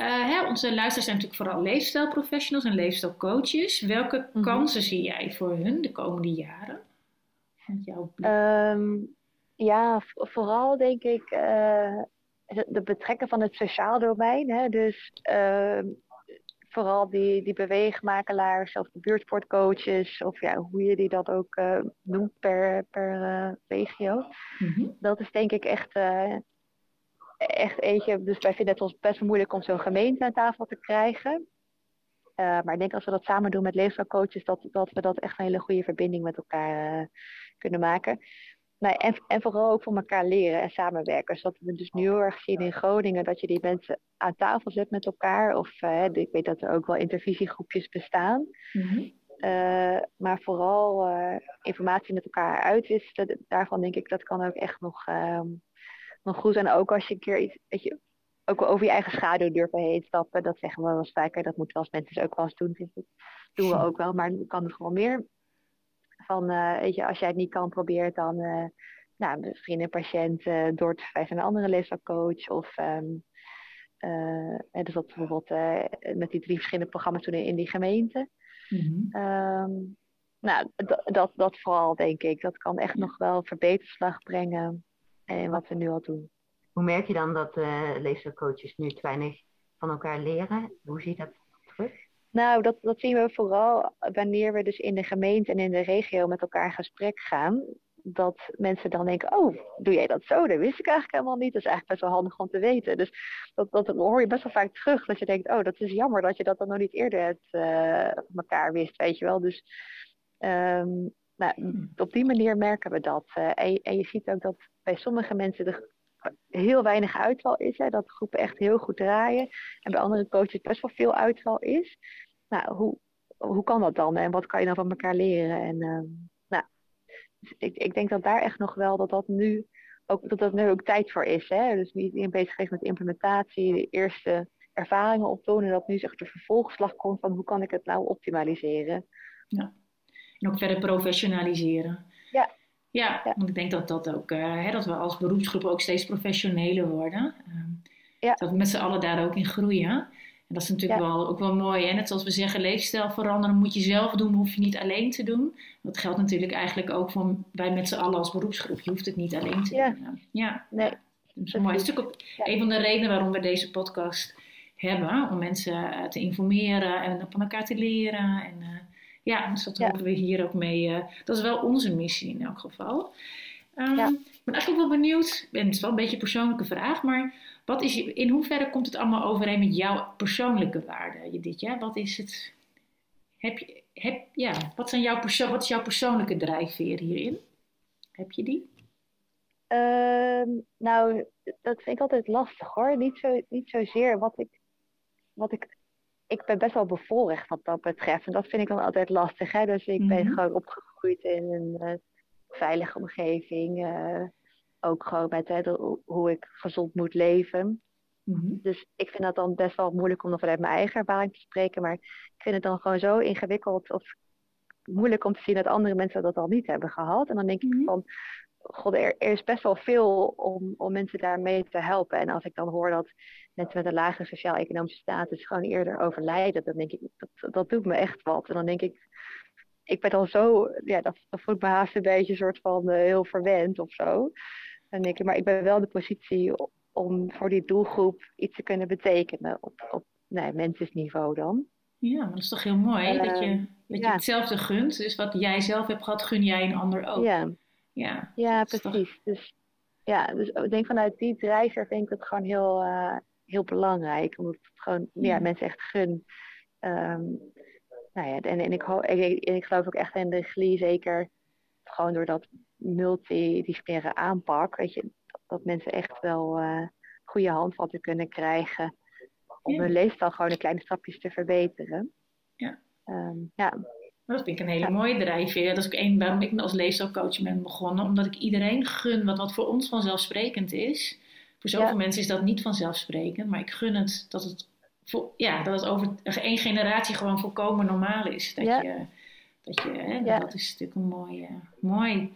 hè, onze luisteraars zijn natuurlijk vooral leefstijlprofessionals en leefstijlcoaches. Welke mhm. kansen zie jij voor hun de komende jaren? Um, ja, vooral denk ik uh, de betrekken van het sociaal domein. Hè? Dus uh, vooral die, die beweegmakelaars of de buurtsportcoaches, of ja, hoe je die dat ook uh, noemt per, per regio. Mm Dat is denk ik echt echt eentje, dus wij vinden het ons best moeilijk om zo'n gemeente aan tafel te krijgen. Uh, maar ik denk als we dat samen doen met leefstijlcoaches, dat, dat we dat echt een hele goede verbinding met elkaar uh, kunnen maken. Nou, en, en vooral ook voor elkaar leren en samenwerken. Dus dat we dus nu heel erg zien in Groningen dat je die mensen aan tafel zet met elkaar. Of uh, ik weet dat er ook wel intervisiegroepjes bestaan. Mm -hmm. maar vooral informatie met elkaar uitwisselen. Daarvan denk ik dat kan ook echt nog ehm, nog goed. En ook als je een keer iets, weet je, ook over je eigen schaduw durven heen stappen. Dat zeggen we wel eens vaker. Dat moeten we als mensen dus ook wel eens doen. Dat doen we ook wel. Maar kan het gewoon meer. Van, uh, weet je, als jij het niet kan, probeer dan uh, nou, misschien een patiënt uh, door te verwijzen naar een andere leefstijlcoach. Of um, dus dat bijvoorbeeld met die drie verschillende programma's doen in die gemeente. Mm-hmm. Um, nou, dat, dat vooral denk ik. Dat kan echt nog wel verbeterslag brengen en wat we nu al doen. Hoe merk je dan dat uh, leefstijlcoaches nu te weinig van elkaar leren? Hoe zie je dat terug? Nou, dat, dat zien we vooral wanneer we dus in de gemeente en in de regio met elkaar in gesprek gaan. Dat mensen dan denken, oh, doe jij dat zo? Dat wist ik eigenlijk helemaal niet. Dat is eigenlijk best wel handig om te weten. Dus dat, dat hoor je best wel vaak terug. Dat je denkt, oh, dat is jammer dat je dat dan nog niet eerder het, uh, elkaar wist, weet je wel. Dus um, nou, hmm. op die manier merken we dat. Uh, en, en, je ziet ook dat bij sommige mensen er heel weinig uitval is. Hè, dat groepen echt heel goed draaien. En bij andere coaches best wel veel uitval is. Nou, hoe, hoe kan dat dan? En wat kan je dan van elkaar leren? En, uh, nou, dus ik, ik denk dat daar echt nog wel dat dat nu ook, dat dat nu ook tijd voor is. Hè? Dus wie iedereen bezig is met implementatie, de eerste ervaringen opdoen. En dat nu zeg de vervolgslag komt van hoe kan ik het nou optimaliseren. Ja. En ook verder professionaliseren. Ja. Ja, want ik denk dat dat ook, uh, hè, dat we als beroepsgroep ook steeds professioneler worden. Uh, ja. Dat we met z'n allen daar ook in groeien. En dat is natuurlijk wel, ook wel mooi. En net zoals we zeggen, leefstijl veranderen moet je zelf doen, hoef je niet alleen te doen. Dat geldt natuurlijk eigenlijk ook voor wij met z'n allen als beroepsgroep. Je hoeft het niet alleen te doen. Ja, nee. Dat is mooi. Het is natuurlijk ook een van de redenen waarom we deze podcast hebben. Om mensen eh, te informeren en van elkaar te leren. En, ja, dus dat ja. hopen we hier ook mee. Uh, dat is wel onze missie in elk geval. Um, ja. Ik ben eigenlijk wel benieuwd, en het is wel een beetje een persoonlijke vraag, maar wat is je, in hoeverre komt het allemaal overeen met jouw persoonlijke waarden dit jaar? Wat is het? Heb je, heb, ja, wat, zijn jouw perso wat is jouw persoonlijke drijfveer hierin? Heb je die? Um, nou, dat vind ik altijd lastig hoor. Niet, zo, niet zozeer wat ik, wat ik ik ben best wel bevoorrecht wat dat betreft. En dat vind ik dan altijd lastig. Hè? Dus ik ben mhm. gewoon opgegroeid in een uh, veilige omgeving. Uh, ook gewoon met hè, hoe ik gezond moet leven. Mhm. Dus ik vind dat dan best wel moeilijk om dan vanuit mijn eigen ervaring te spreken. Maar ik vind het dan gewoon zo ingewikkeld of moeilijk om te zien dat andere mensen dat al niet hebben gehad. En dan denk ik mhm. van, god, er, er, is best wel veel om, om mensen daarmee te helpen. En als ik dan hoor dat mensen met een lage sociaal-economische status gewoon eerder overlijden, dan denk ik, dat, dat doet me echt wat. En dan denk ik, ik ben dan zo, ja, dat, dat voelt me haast een beetje een soort van uh, heel verwend of zo. Dan denk ik, maar ik ben wel de positie om voor die doelgroep iets te kunnen betekenen op, op nee, mensensniveau dan. Ja, maar dat is toch heel mooi dat je, dat je hetzelfde gunt. Dus wat jij zelf hebt gehad, gun jij een ander ook. Ja, Ja, ja precies. Dus ja, dus ik denk vanuit die drijver vind ik het gewoon heel, uh, heel belangrijk. Omdat het gewoon ja, mensen echt gun. Um, nou ja, en, en, ik, ik, ik geloof ook echt in de GLI, zeker gewoon door dat multidisciplinaire aanpak. Weet je, dat, dat mensen echt wel uh, goede handvatten kunnen krijgen om ja. hun leefstijl gewoon in kleine stapjes te verbeteren. Ja. Um, ja. Dat vind ik een hele mooie drijfveer. Dat is ook één waarom ik als leefstijlcoach ben begonnen. Omdat ik iedereen gun wat, wat voor ons vanzelfsprekend is. Voor zoveel mensen is dat niet vanzelfsprekend. Maar ik gun het dat het, voor, ja, dat het over één generatie gewoon volkomen normaal is. Dat ja. je, dat, je hè, dat is natuurlijk een mooie. Mooi.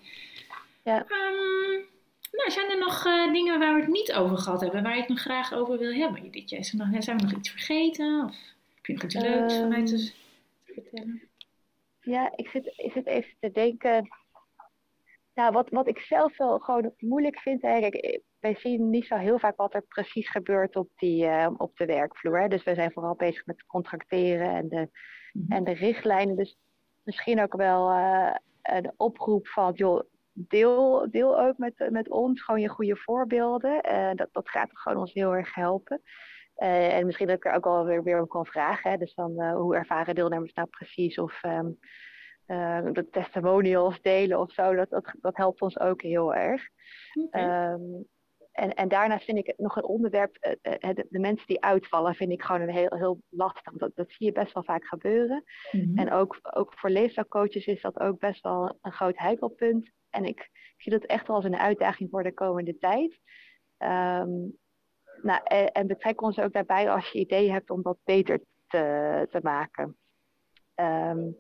Ja. Um, nou, zijn er nog uh, dingen waar we het niet over gehad hebben, waar je het nog graag over wil hebben? Dit jaar, zijn we nog iets vergeten? Of heb je nog iets leuks Ehm, vanuit te, te vertellen? Ja, ik zit, ik zit even te denken. Nou, wat, wat ik zelf wel gewoon moeilijk vind, eigenlijk, wij zien niet zo heel vaak wat er precies gebeurt op, die, uh, op de werkvloer. Hè? Dus we zijn vooral bezig met contracteren en de, Mhm. en de richtlijnen. Dus misschien ook wel uh, een oproep van, joh, deel, deel ook met, met ons gewoon je goede voorbeelden. Uh, dat, dat gaat gewoon ons heel erg helpen. Uh, en misschien dat ik er ook wel weer, weer om kan vragen. Hè? Dus dan uh, hoe ervaren deelnemers nou precies of um, uh, de testimonials delen of zo. Dat, dat, dat helpt ons ook heel erg. Okay. Um, en, en daarnaast vind ik nog een onderwerp, de, de, mensen die uitvallen, vind ik gewoon een heel, heel lastig. Dat, dat zie je best wel vaak gebeuren. Mm -hmm. En ook, ook voor leefstijlcoaches is dat ook best wel een groot heikelpunt. En ik zie dat echt wel als een uitdaging voor de komende tijd. Um, nou, en, en betrek ons ook daarbij als je ideeën hebt om dat beter te, te maken. Um,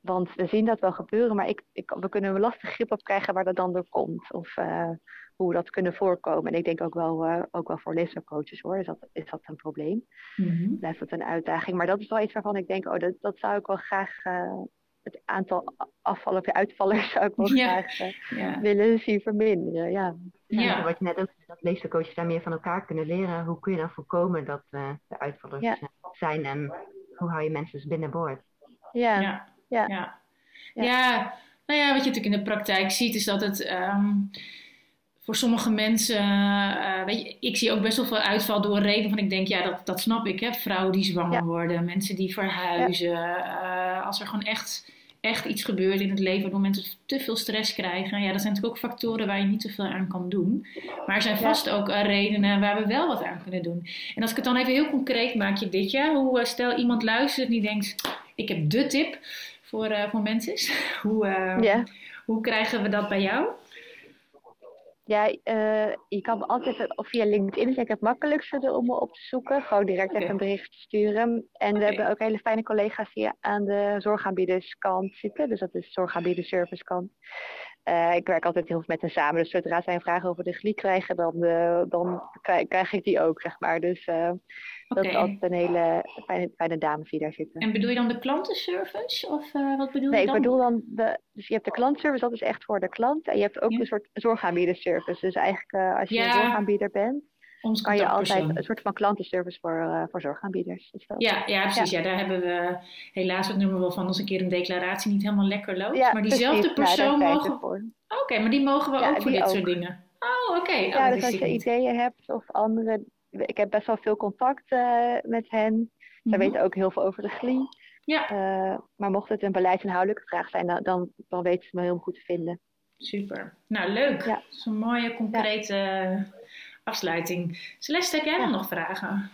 want we zien dat wel gebeuren, maar ik, ik, we kunnen een lastig grip op krijgen waar dat dan door komt. Of uh, hoe we dat kunnen voorkomen. En ik denk ook wel, uh, ook wel voor leefstijlcoaches hoor, is dat, is dat een probleem. Mm -hmm. Blijft dat een uitdaging. Maar dat is wel iets waarvan ik denk, oh, dat, dat zou ik wel graag... Uh, het aantal afvallen of uitvallers zou ik wel ja. graag ja. willen zien verminderen. Ja. Ja. Wat je net ook dat leefstijlcoaches daar meer van elkaar kunnen leren. Hoe kun je dan voorkomen dat uh, de uitvallers ja. zijn en hoe hou je mensen dus binnenboord? Ja. Ja. Ja. Ja. ja. nou ja, wat je natuurlijk in de praktijk ziet is dat het um, voor sommige mensen, uh, weet je, ik zie ook best wel veel uitval door reden van ik denk, ja, dat, dat snap ik, hè, vrouwen die zwanger Ja. worden, mensen die verhuizen, uh, als er gewoon echt echt iets gebeurt in het leven waardoor mensen te veel stress krijgen. Ja, dat zijn natuurlijk ook factoren waar je niet zoveel aan kan doen. Maar er zijn vast ja. ook uh, redenen waar we wel wat aan kunnen doen. En als ik het dan even heel concreet maak, je dit jaar, hoe stel iemand luistert en die denkt, ik heb de tip voor, voor mensen. hoe, hoe krijgen we dat bij jou? Ja, uh, je kan me altijd of via LinkedIn is het makkelijkste om me op te zoeken. Gewoon direct okay. even een bericht sturen. En we hebben ook hele fijne collega's die aan de zorgaanbiederskant zitten. Dus dat is zorgaanbiederservicekant. Uh, ik werk altijd heel veel met hen samen. Dus zodra zij een vraag over de GLI krijgen, dan, uh, dan krijg, krijg, ik die ook, zeg maar. Dus okay. dat is altijd een hele fijne, fijne dames die daar zitten. En bedoel je dan de klantenservice? Of wat bedoel nee, je dan? ik bedoel dan de... Dus je hebt de klantservice, dat is echt voor de klant. En je hebt ook ja. een soort zorgaanbiederservice. Dus eigenlijk als je ja. een zorgaanbieder bent, Ons kan je altijd een soort van klantenservice voor, uh, voor zorgaanbieders. Dat, ja, ja, precies. Ja. ja. daar hebben we helaas het nummer wel van als een keer een declaratie niet helemaal lekker loopt. Ja, maar diezelfde persoon ja, mogen. Oké, okay, maar die mogen we ook voor dit ook. soort dingen. Oh, oké. Okay. Ja, oh, dus als je ideeën hebt of andere. Ik heb best wel veel contact uh, met hen. Mm -hmm. Zij weten ook heel veel over de GLI. Ja. Uh, maar mocht het een beleidsinhoudelijke vraag zijn, dan, dan, dan weten ze me heel goed te vinden. Super. Nou, leuk. Ja. Dat is een mooie, concrete. Afsluiting. Celeste, heb jij ja. dan nog vragen?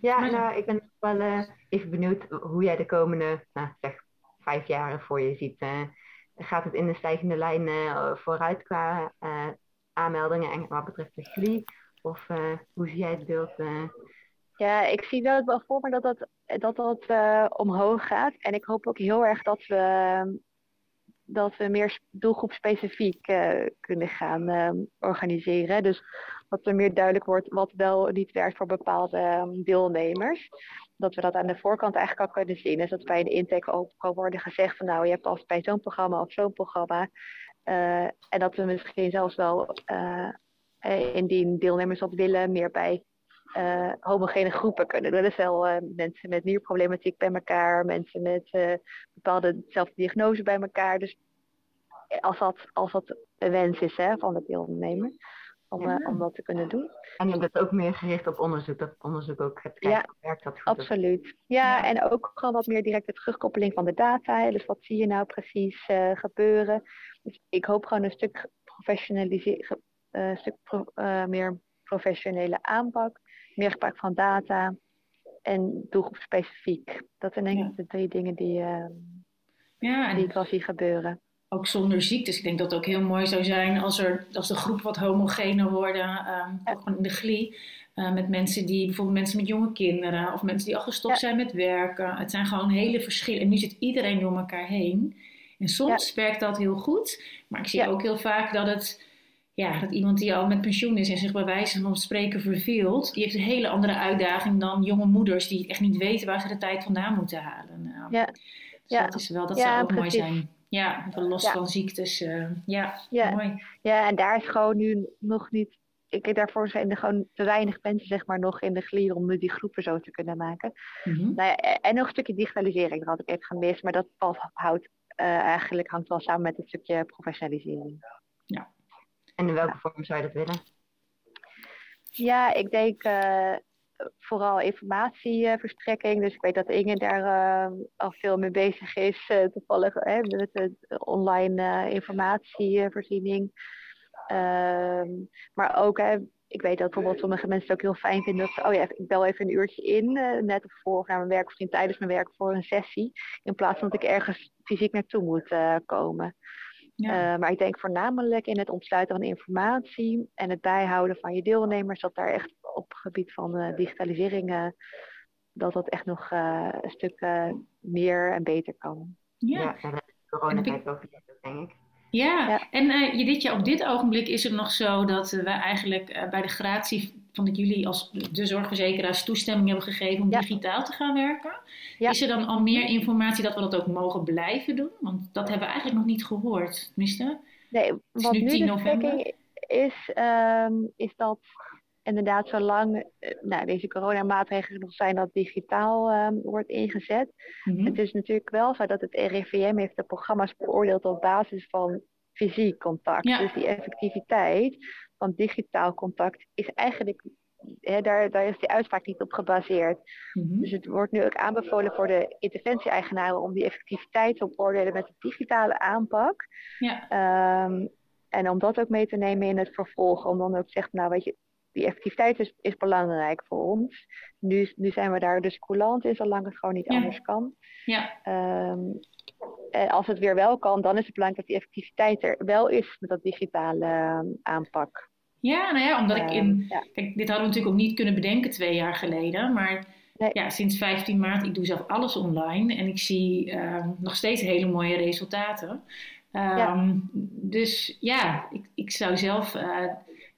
Ja, maar... nou, ik ben wel uh, even benieuwd hoe jij de komende, nou, zeg, vijf jaren voor je ziet. Uh, gaat het in de stijgende lijn vooruit qua aanmeldingen en wat betreft de GLI? Of hoe zie jij het beeld? Ja, ik zie wel, wel voor me dat dat, dat, dat uh, omhoog gaat. En ik hoop ook heel erg dat we, dat we meer doelgroepspecifiek uh, kunnen gaan uh, organiseren. Dus dat er meer duidelijk wordt wat wel niet werkt voor bepaalde deelnemers. Dat we dat aan de voorkant eigenlijk al kunnen zien. Dus dat bij een intake ook kan worden gezegd van nou, je hebt als bij zo'n programma of zo'n programma. en dat we misschien zelfs wel indien deelnemers dat willen, meer bij uh, homogene groepen kunnen. Dat is wel uh, mensen met nierproblematiek bij elkaar, mensen met bepaalde zelfde diagnose bij elkaar. Dus als dat, als dat de wens is hè, van de deelnemer om, ja. om dat te kunnen doen. En je bent ook meer gericht op onderzoek, dat onderzoek ook gaat kijken ja, werkt dat goed. Absoluut. Ja, ja, en ook gewoon wat meer directe terugkoppeling van de data. Hè. Dus wat zie je nou precies uh, gebeuren? Dus ik hoop gewoon een stuk professionaliseren, uh, een stuk pro, uh, meer professionele aanpak, meer gebruik van data en doelgroepspecifiek. Dat zijn denk ik de drie dingen die, ja, en... die ik wel zie gebeuren ook zonder ziektes. Ik denk dat het ook heel mooi zou zijn als, er, als de groep wat homogener worden, um, ook gewoon in de glie. Uh, met mensen die, bijvoorbeeld mensen met jonge kinderen of mensen die al gestopt zijn met werken. Het zijn gewoon hele verschillen. En nu zit iedereen door elkaar heen. En soms werkt dat heel goed, maar ik zie ook heel vaak dat het. Ja, dat iemand die al met pensioen is en zich bij wijze van spreken verveelt, die heeft een hele andere uitdaging dan jonge moeders die echt niet weten waar ze de tijd vandaan moeten halen. Nou, ja. Dus ja. dat is wel, dat zou ook mooi zijn. Ja, los van ziektes. Uh, ja, ja, mooi. Ja, en daar is gewoon nu nog niet... Ik, daarvoor zijn er gewoon te weinig mensen zeg maar, nog in de glier om nu die groepen zo te kunnen maken. Mm -hmm. nou ja, en nog een stukje digitalisering, dat had ik even gemist. Maar dat houdt, uh, eigenlijk hangt wel samen met het stukje professionalisering. Ja. En in welke vorm zou je dat willen? Ja, ik denk uh, vooral informatieverstrekking. Dus ik weet dat Inge daar uh, al veel mee bezig is, uh, toevallig hè, met de online uh, informatievoorziening. Ehm, maar ook, hè, ik weet dat bijvoorbeeld sommige mensen het ook heel fijn vinden dat oh ja, ik bel even een uurtje in, net voor of naar mijn werk, misschien tijdens mijn werk voor een sessie, in plaats van dat ik ergens fysiek naartoe moet komen. Ja. Uh, maar ik denk voornamelijk in het ontsluiten van informatie en het bijhouden van je deelnemers, dat daar echt op gebied van uh, digitalisering, uh, dat dat echt nog een stuk meer en beter kan. Ja, ja en coronatijd ook, denk ik. Ja, ja. en uh, dit op dit ogenblik is het nog zo dat we eigenlijk uh, bij de gratie van dat jullie als de zorgverzekeraars toestemming hebben gegeven om ja. digitaal te gaan werken. Ja. Is er dan al meer informatie dat we dat ook mogen blijven doen? Want dat hebben we eigenlijk nog niet gehoord, tenminste. Nee, wat nu, nu de november. is, um, is dat inderdaad zolang uh, nou, deze coronamaatregelen nog zijn dat digitaal um, wordt ingezet. Mm -hmm. Het is natuurlijk wel zo dat het RIVM heeft de programma's beoordeeld op basis van fysiek contact. Ja. Dus die effectiviteit van digitaal contact is eigenlijk, hè, daar, daar is die uitspraak niet op gebaseerd. Mm -hmm. Dus het wordt nu ook aanbevolen voor de interventie-eigenaren om die effectiviteit te beoordelen met de digitale aanpak. Ja. Um, en om dat ook mee te nemen in het vervolg, om dan ook te zeggen, nou weet je, die effectiviteit is, is belangrijk voor ons. Nu, nu zijn we daar dus coulant in, zolang het gewoon niet ja. anders kan. Ja. Um, en als het weer wel kan, dan is het belangrijk dat die effectiviteit er wel is met dat digitale uh, aanpak. Ja, nou ja, omdat ik in. Ehm, ja. Kijk, dit hadden we natuurlijk ook niet kunnen bedenken twee jaar geleden. Maar nee. ja, sinds 15 maart, ik doe zelf alles online en ik zie uh, nog steeds hele mooie resultaten. Um, ja. Dus ja, ik, ik zou zelf eh,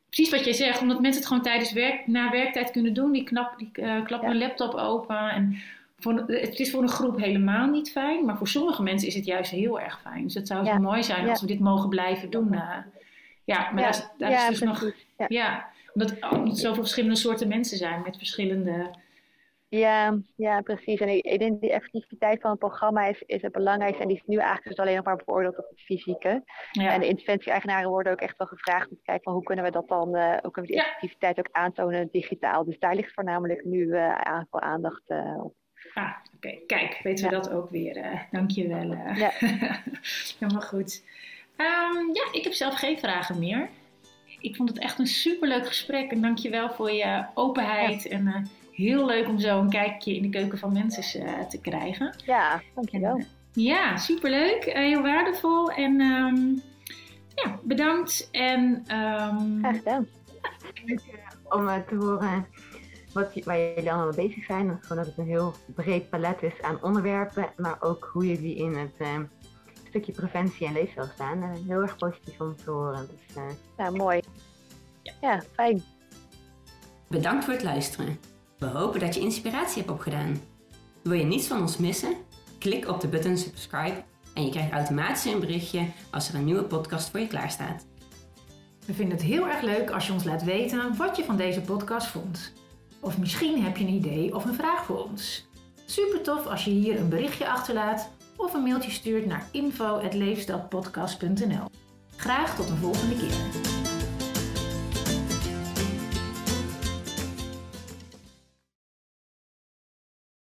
precies wat jij zegt, omdat mensen het gewoon tijdens werk, na werktijd kunnen doen. Die, knap, die uh, klappen laptop open. En voor, het is voor een groep helemaal niet fijn, maar voor sommige mensen is het juist heel erg fijn. Dus het zou mooi zijn als we dit mogen blijven doen. Ja, maar daar, daar is dus nog. Ja, omdat, omdat zoveel verschillende soorten mensen zijn met verschillende ja, ja, precies. En ik, ik denk die effectiviteit van het programma is, is het belangrijkste. En die is nu eigenlijk dus alleen nog maar beoordeeld op het fysieke. Ja. En de interventie-eigenaren worden ook echt wel gevraagd om te kijken van hoe kunnen we dat dan, uh, hoe kunnen we die ja. effectiviteit ook aantonen digitaal. Dus daar ligt voornamelijk nu uh, aandacht uh, op. Ah, oké. Okay. Kijk, weten we dat ook weer. Dank je wel. Ja. Helemaal goed. Um, ja, ik heb zelf geen vragen meer. Ik vond het echt een superleuk gesprek. En dank je wel voor je openheid en heel leuk om zo een kijkje in de keuken van mensen uh, te krijgen. Ja, dankjewel. En, uh, ja, superleuk. Uh, heel waardevol. En um, ja, bedankt. En, um, Graag gedaan. Om te horen wat, waar jullie allemaal mee bezig zijn. Gewoon dat het een heel breed palet is aan onderwerpen. Maar ook hoe jullie in het ehm, stukje preventie en leefstijl staan. heel erg positief om te horen. Dus, ja, mooi. Ja, fijn. Bedankt voor het luisteren. We hopen dat je inspiratie hebt opgedaan. Wil je niets van ons missen? Klik op de button subscribe en je krijgt automatisch een berichtje als er een nieuwe podcast voor je klaarstaat. We vinden het heel erg leuk als je ons laat weten wat je van deze podcast vond. Of misschien heb je een idee of een vraag voor ons. Super tof als je hier een berichtje achterlaat of een mailtje stuurt naar info.leefstadpodcast.nl. Graag tot een volgende keer.